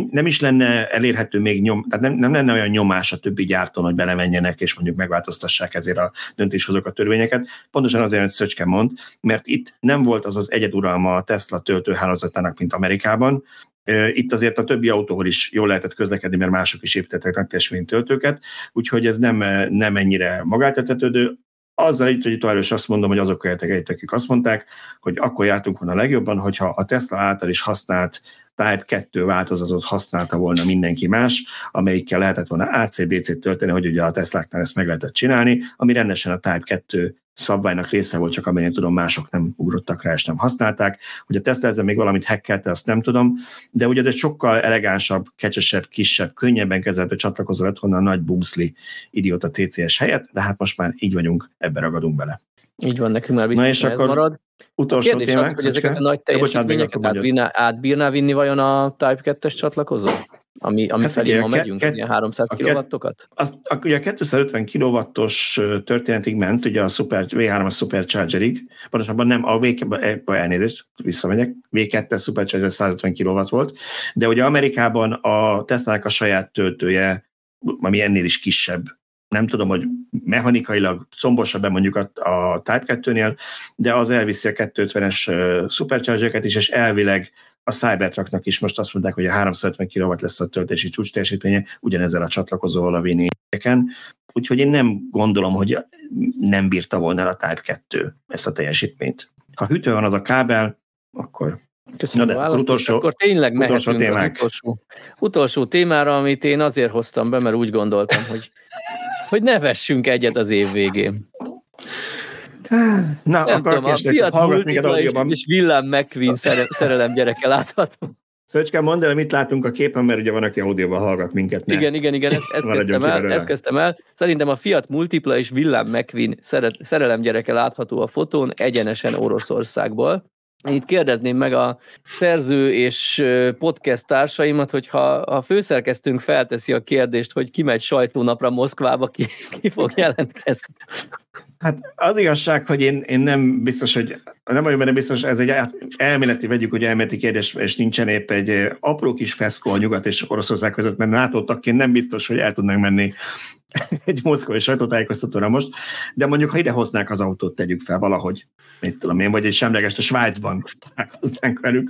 nem is lenne elérhető még nyom, tehát nem, nem lenne olyan nyomás a többi gyártón, hogy belemenjenek, és mondjuk megváltoztassák ezért a döntéshozók a törvényeket. Pontosan azért, hogy Szöcske mond, mert itt nem volt az az egyeduralma a Tesla töltőhálózatának, mint Amerikában, itt azért a többi autóhol is jól lehetett közlekedni, mert mások is építettek nagy töltőket, úgyhogy ez nem, nem ennyire magáltethetődő. Azzal itt, hogy tovább is azt mondom, hogy azok a akik azt mondták, hogy akkor jártunk volna a legjobban, hogyha a Tesla által is használt Type 2 változatot használta volna mindenki más, amelyikkel lehetett volna AC-DC-t tölteni, hogy ugye a Tesláknál ezt meg lehetett csinálni, ami rendesen a Type 2 szabványnak része volt, csak amennyire tudom, mások nem ugrottak rá és nem használták. Hogy a Tesla ezzel még valamit hackelte, azt nem tudom, de ugye egy sokkal elegánsabb, kecsesebb, kisebb, könnyebben kezelhető csatlakozó lett volna a nagy Bumsli idióta TCS helyett, de hát most már így vagyunk, ebbe ragadunk bele. Így van, nekünk már biztos, Na és akkor marad. Utolsó a kérdés témák, az, hogy ezeket a nagy teljesítményeket átbírná, átbírná vinni vajon a Type 2-es csatlakozó? Ami, ami hát felé ma megyünk, ke- ilyen 300 kilowattokat? Az, a, ugye a 250 kilowattos történetig ment, ugye a Super, V3-as Superchargerig, pontosabban nem a V, elnézést, visszamegyek, V2-es Supercharger 150 kW volt, de ugye Amerikában a Tesla-nak a saját töltője, ami ennél is kisebb nem tudom, hogy mechanikailag combosabb mondjuk a, a Type 2-nél, de az elviszi a 250-es superchargereket is, és elvileg a Cybertrucknak is. Most azt mondták, hogy a 350 kW lesz a töltési csúcs teljesítménye, ugyanezzel a csatlakozóval a v Úgyhogy én nem gondolom, hogy nem bírta volna el a Type 2 ezt a teljesítményt. Ha hűtő van az a kábel, akkor Köszönöm Na de, a utolsó, akkor tényleg mehetünk az utolsó, utolsó témára, amit én azért hoztam be, mert úgy gondoltam, hogy hogy ne vessünk egyet az év végén. Na, nem akkor tudom, a Fiat Multipla és, és Villám McQueen szerelem gyereke láthatom. Szöcske, mondd el, mit látunk a képen, mert ugye van, aki audióban hallgat minket. Ne. Igen, igen, igen, ezt, ezt, kezdtem el, ezt kezdtem el. Szerintem a Fiat Multipla és Villám McQueen szerelem gyereke látható a fotón egyenesen Oroszországból. Itt kérdezném meg a szerző és podcast társaimat, hogyha a főszerkesztőnk felteszi a kérdést, hogy ki megy sajtónapra Moszkvába, ki, ki fog jelentkezni. Hát az igazság, hogy én, én nem biztos, hogy nem vagyok benne biztos, ez egy elméleti, vegyük, hogy elméleti kérdés, és nincsen épp egy apró kis feszkó a nyugat és Oroszország között, mert NATO tagként nem biztos, hogy el tudnánk menni egy moszkvai sajtótájékoztatóra most, de mondjuk, ha ide hoznák az autót, tegyük fel valahogy, mit tudom én, vagy egy semlegest a Svájcban találkoznánk velük,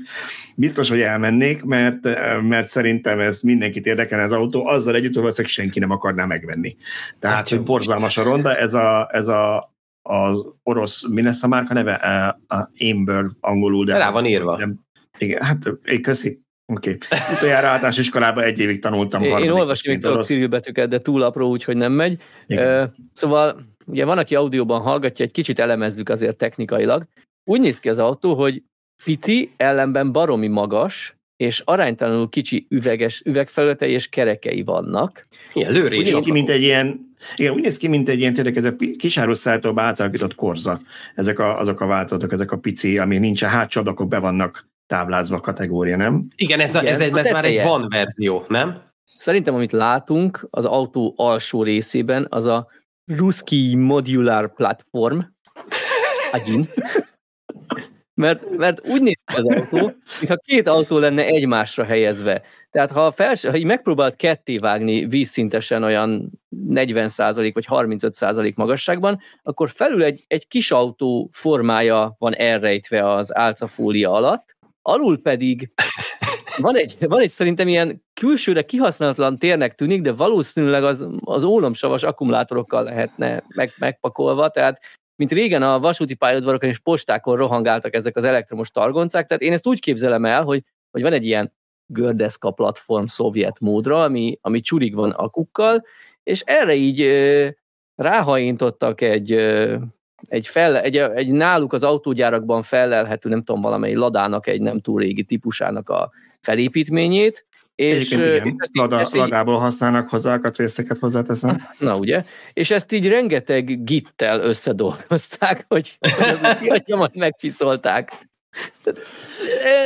biztos, hogy elmennék, mert, mert szerintem ez mindenkit érdekel az autó, azzal együtt, hogy valószínűleg senki nem akarná megvenni. Tehát, hát, hogy borzalmas a ronda, ez a, ez a az orosz, mi lesz a márka neve? A Amber angolul. De Rá van írva. Nem, igen, hát én köszi. Oké. Okay. Utoljára általános iskolában egy évig tanultam. Én, én olvasni még tudok civilbetűket, de túl apró, úgyhogy nem megy. Igen. Szóval ugye van, aki audióban hallgatja, egy kicsit elemezzük azért technikailag. Úgy néz ki az autó, hogy pici, ellenben baromi magas, és aránytalanul kicsi üveges, üvegfelületei és kerekei vannak. Ilyen lőrés. Úgy néz ki, mint egy ilyen, igen, úgy néz ki, mint egy ilyen tényleg ez a kisáruszálltóba átalakított korza. Ezek a, azok a változatok, ezek a pici, ami nincs a hátsó ablakok be vannak táblázva a kategória, nem? Igen, ez, a, ez, egy, ez már egy van verzió, nem? Szerintem, amit látunk az autó alsó részében, az a Ruski Modular Platform, Agin, mert, mert úgy néz ki az autó, mintha két autó lenne egymásra helyezve. Tehát ha, fels, ha így megpróbált ketté vágni vízszintesen olyan 40% vagy 35% magasságban, akkor felül egy, egy kis autó formája van elrejtve az álcafólia alatt, alul pedig van egy, van egy szerintem ilyen külsőre kihasználatlan térnek tűnik, de valószínűleg az, az ólomsavas akkumulátorokkal lehetne meg, megpakolva, tehát mint régen a vasúti pályaudvarokon és postákon rohangáltak ezek az elektromos targoncák, tehát én ezt úgy képzelem el, hogy, hogy van egy ilyen gördeszka platform szovjet módra, ami, ami csurig van akukkal, és erre így ö, ráhajintottak egy, ö, egy, fel, egy, egy náluk az autógyárakban fellelhető, nem tudom, valamely ladának egy nem túl régi típusának a felépítményét, és igen, ezt Lada, ezt így, ladából használnak hozzá, részeket hozzáteszem. Na ugye, és ezt így rengeteg gittel összedolgozták, hogy az majd megcsiszolták. Tehát,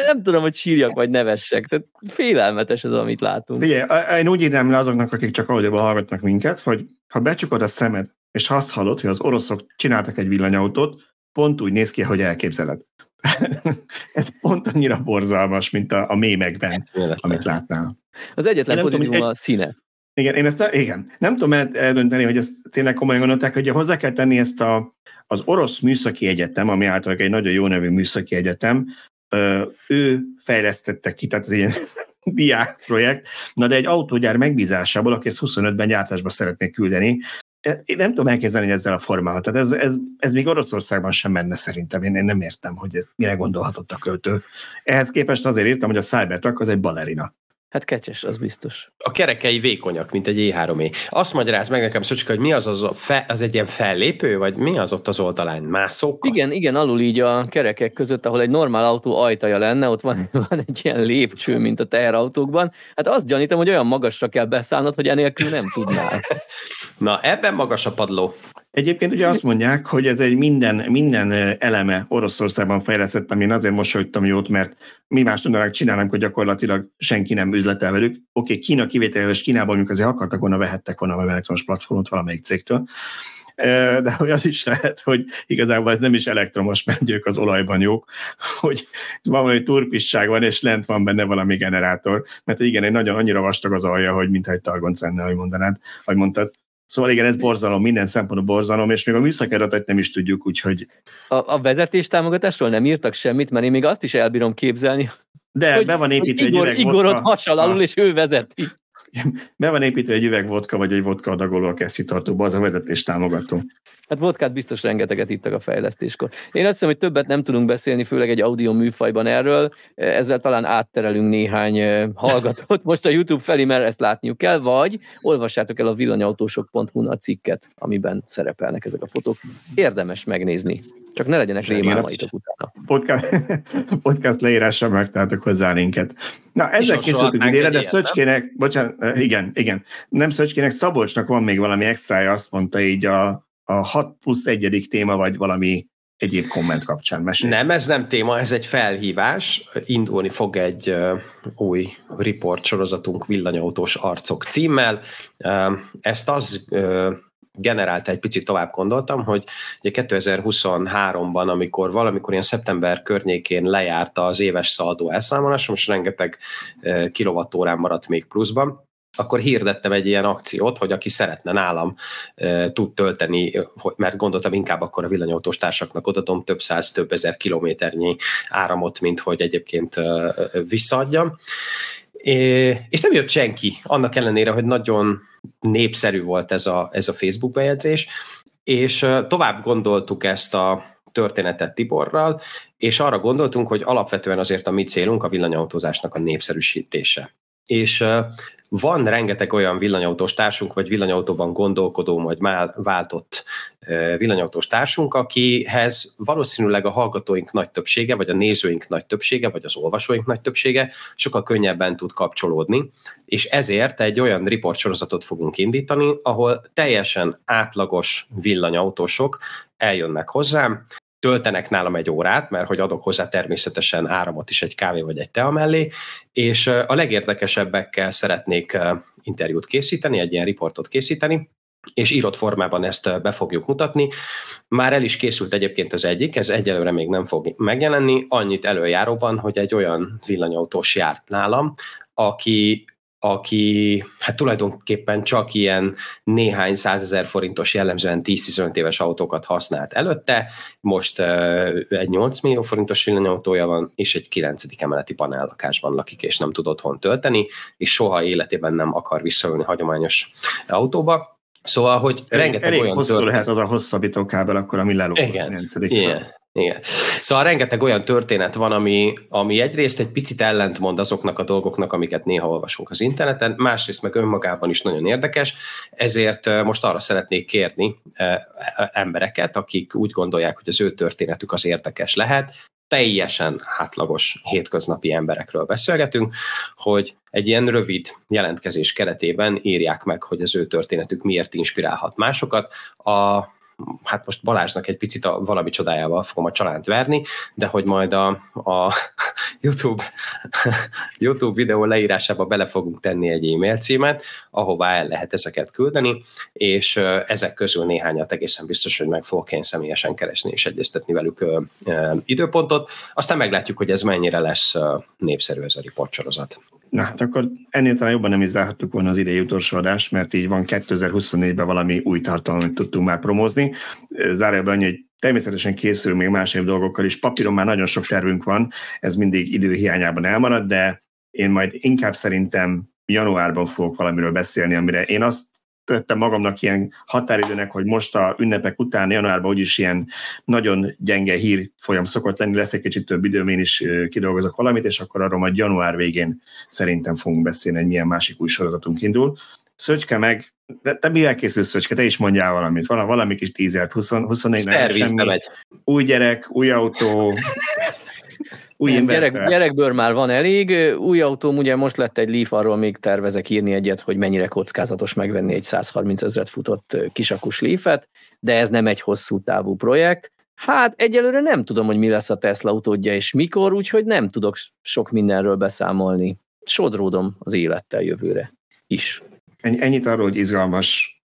nem tudom, hogy sírjak vagy nevessek. Tehát félelmetes ez, amit látunk. Ugye, én úgy írnám le azoknak, akik csak audioban hallgatnak minket, hogy ha becsukod a szemed, és azt hallod, hogy az oroszok csináltak egy villanyautót, pont úgy néz ki, hogy elképzeled. ez pont annyira borzalmas, mint a, a mémekben, amit látnál. Az egyetlen pozitívum a színe. Igen, én ezt igen. Nem tudom eldönteni, hogy ezt tényleg komolyan gondolták, hogy hozzá kell tenni ezt a, az orosz műszaki egyetem, ami általában egy nagyon jó nevű műszaki egyetem, ő fejlesztette ki, tehát ez ilyen diák projekt, na de egy autógyár megbízásából, aki ezt 25-ben gyártásba szeretné küldeni, én nem tudom elképzelni, hogy ezzel a formával. Tehát ez, ez, ez még Oroszországban sem menne szerintem. Én, én nem értem, hogy ez mire gondolhatott a költő. Ehhez képest azért írtam, hogy a Cybertruck az egy balerina. Hát kecses, az biztos. A kerekei vékonyak, mint egy E3E. Azt magyaráz meg nekem, Szocska, hogy mi az az, a fe, az egy ilyen fellépő, vagy mi az ott az oldalán? Mászók? Igen, igen, alul így a kerekek között, ahol egy normál autó ajtaja lenne, ott van, van egy ilyen lépcső, mint a teherautókban. Hát azt gyanítom, hogy olyan magasra kell beszállnod, hogy enélkül nem tudnál. Na, ebben magas a padló. Egyébként ugye azt mondják, hogy ez egy minden, minden eleme Oroszországban fejlesztett, amin azért mosolyogtam jót, mert mi más tudnánk csinálnánk, hogy gyakorlatilag senki nem üzletel velük. Oké, okay, Kína kivételével, és Kínában mondjuk azért akartak volna, vehettek volna valami elektromos platformot valamelyik cégtől, de hogy az is lehet, hogy igazából ez nem is elektromos, mert ők az olajban jók, hogy valami turpisság van, és lent van benne valami generátor, mert igen, egy nagyon annyira vastag az alja, hogy mintha egy targonc lenne, ahogy mondanád, vagy mondtad. Szóval igen, ez borzalom, minden szempontból borzalom, és még a műszaki adatot nem is tudjuk, úgyhogy... A, a vezetés támogatásról nem írtak semmit, mert én még azt is elbírom képzelni, de hogy, be van építve Igor, egy Igor ott hasal alul, és ő vezeti. Be van építve egy üveg vodka, vagy egy vodka adagoló a kesztyűtartóba, az a vezetés támogató. Hát vodkát biztos rengeteget ittak a fejlesztéskor. Én azt hiszem, hogy többet nem tudunk beszélni, főleg egy audio műfajban erről, ezzel talán átterelünk néhány hallgatót most a YouTube felé, mert ezt látniuk kell, vagy olvassátok el a villanyautósok.hu a cikket, amiben szerepelnek ezek a fotók. Érdemes megnézni. Csak ne legyenek rémálmaitok utána. Podcast, podcast leírásra megtaláltok hozzá linket. Na, ezzel készültünk idére, de Szöcskének, bocsánat, igen, igen, nem Szöcskének, Szabolcsnak van még valami extrája, azt mondta így a, a 6 plusz egyedik téma, vagy valami egyéb komment kapcsán mesélj. Nem, ez nem téma, ez egy felhívás. Indulni fog egy új report sorozatunk Villanyautós arcok címmel. Uh, ezt az uh, generálta egy picit tovább gondoltam, hogy ugye 2023-ban, amikor valamikor ilyen szeptember környékén lejárta az éves szaldó elszámolás, most rengeteg kilovattórán maradt még pluszban, akkor hirdettem egy ilyen akciót, hogy aki szeretne nálam e, tud tölteni, mert gondoltam inkább akkor a villanyautós társaknak odadom több száz, több ezer kilométernyi áramot, mint hogy egyébként e, visszaadjam. É, és nem jött senki, annak ellenére, hogy nagyon népszerű volt ez a, ez a Facebook bejegyzés, és tovább gondoltuk ezt a történetet Tiborral, és arra gondoltunk, hogy alapvetően azért a mi célunk a villanyautózásnak a népszerűsítése. És van rengeteg olyan villanyautós társunk, vagy villanyautóban gondolkodó, vagy már váltott villanyautós társunk, akihez valószínűleg a hallgatóink nagy többsége, vagy a nézőink nagy többsége, vagy az olvasóink nagy többsége sokkal könnyebben tud kapcsolódni, és ezért egy olyan riportsorozatot fogunk indítani, ahol teljesen átlagos villanyautósok eljönnek hozzám, töltenek nálam egy órát, mert hogy adok hozzá természetesen áramot is egy kávé vagy egy tea mellé, és a legérdekesebbekkel szeretnék interjút készíteni, egy ilyen riportot készíteni, és írott formában ezt be fogjuk mutatni. Már el is készült egyébként az egyik, ez egyelőre még nem fog megjelenni, annyit előjáróban, hogy egy olyan villanyautós járt nálam, aki aki hát tulajdonképpen csak ilyen néhány százezer forintos jellemzően 10-15 éves autókat használt előtte, most egy 8 millió forintos villanyautója van, és egy 9. emeleti panellakásban lakik, és nem tud otthon tölteni, és soha életében nem akar visszaülni hagyományos autóba. Szóval, hogy rengeteg elég olyan hosszú történet... lehet az a hosszabbító kábel, akkor ami lelógott Igen, 9. Igen. Igen. Szóval rengeteg olyan történet van, ami, ami egyrészt egy picit ellentmond azoknak a dolgoknak, amiket néha olvasunk az interneten, másrészt meg önmagában is nagyon érdekes, ezért most arra szeretnék kérni embereket, akik úgy gondolják, hogy az ő történetük az érdekes lehet, teljesen átlagos hétköznapi emberekről beszélgetünk, hogy egy ilyen rövid jelentkezés keretében írják meg, hogy az ő történetük miért inspirálhat másokat. A hát most Balázsnak egy picit a valami csodájával fogom a csalánt verni, de hogy majd a, a YouTube, YouTube videó leírásába bele fogunk tenni egy e-mail címet, ahová el lehet ezeket küldeni, és ezek közül néhányat egészen biztos, hogy meg fogok én személyesen keresni és egyeztetni velük időpontot. Aztán meglátjuk, hogy ez mennyire lesz népszerű ez a riportsorozat. Na hát akkor ennél talán jobban nem is zárhattuk volna az idei utolsó adást, mert így van 2024-ben valami új tartalmat tudtunk már promózni. Zárjában annyi, hogy természetesen készül még más év dolgokkal is. Papíron már nagyon sok tervünk van, ez mindig idő hiányában elmarad, de én majd inkább szerintem januárban fogok valamiről beszélni, amire én azt tettem magamnak ilyen határidőnek, hogy most a ünnepek után januárban úgyis ilyen nagyon gyenge hír folyam szokott lenni, lesz egy kicsit több időm, én is kidolgozok valamit, és akkor arról majd január végén szerintem fogunk beszélni, hogy milyen másik új sorozatunk indul. Szöcske meg, de te mi elkészülsz, Szöcske? Te is mondjál valamit. Valami, valami kis tízert, 20, 24 nem semmi. Megy. Új gyerek, új autó, új Nem, gyerek, gyerekből már van elég. Új autóm, ugye most lett egy Leaf, arról még tervezek írni egyet, hogy mennyire kockázatos megvenni egy 130 ezeret futott kisakus Leaf-et, de ez nem egy hosszú távú projekt. Hát egyelőre nem tudom, hogy mi lesz a Tesla autódja és mikor, úgyhogy nem tudok sok mindenről beszámolni. Sodródom az élettel jövőre is. Ennyit arról, hogy izgalmas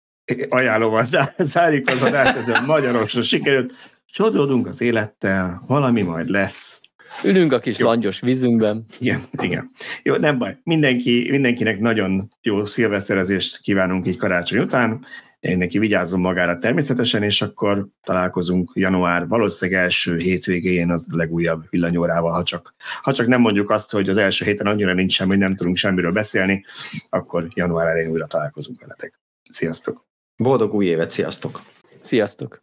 ajánlóval zárjuk az adást, ez magyarosra sikerült. Sodródunk az élettel, valami majd lesz. Ülünk a kis jó. langyos vízünkben. Igen, igen. Jó, nem baj. Mindenki, mindenkinek nagyon jó szilveszterezést kívánunk így karácsony után. Mindenki vigyázzon magára természetesen, és akkor találkozunk január valószínűleg első hétvégén az legújabb villanyórával, ha csak, ha csak nem mondjuk azt, hogy az első héten annyira nincs semmi, hogy nem tudunk semmiről beszélni, akkor január elején újra találkozunk veletek. Sziasztok! Boldog új évet, sziasztok! Sziasztok!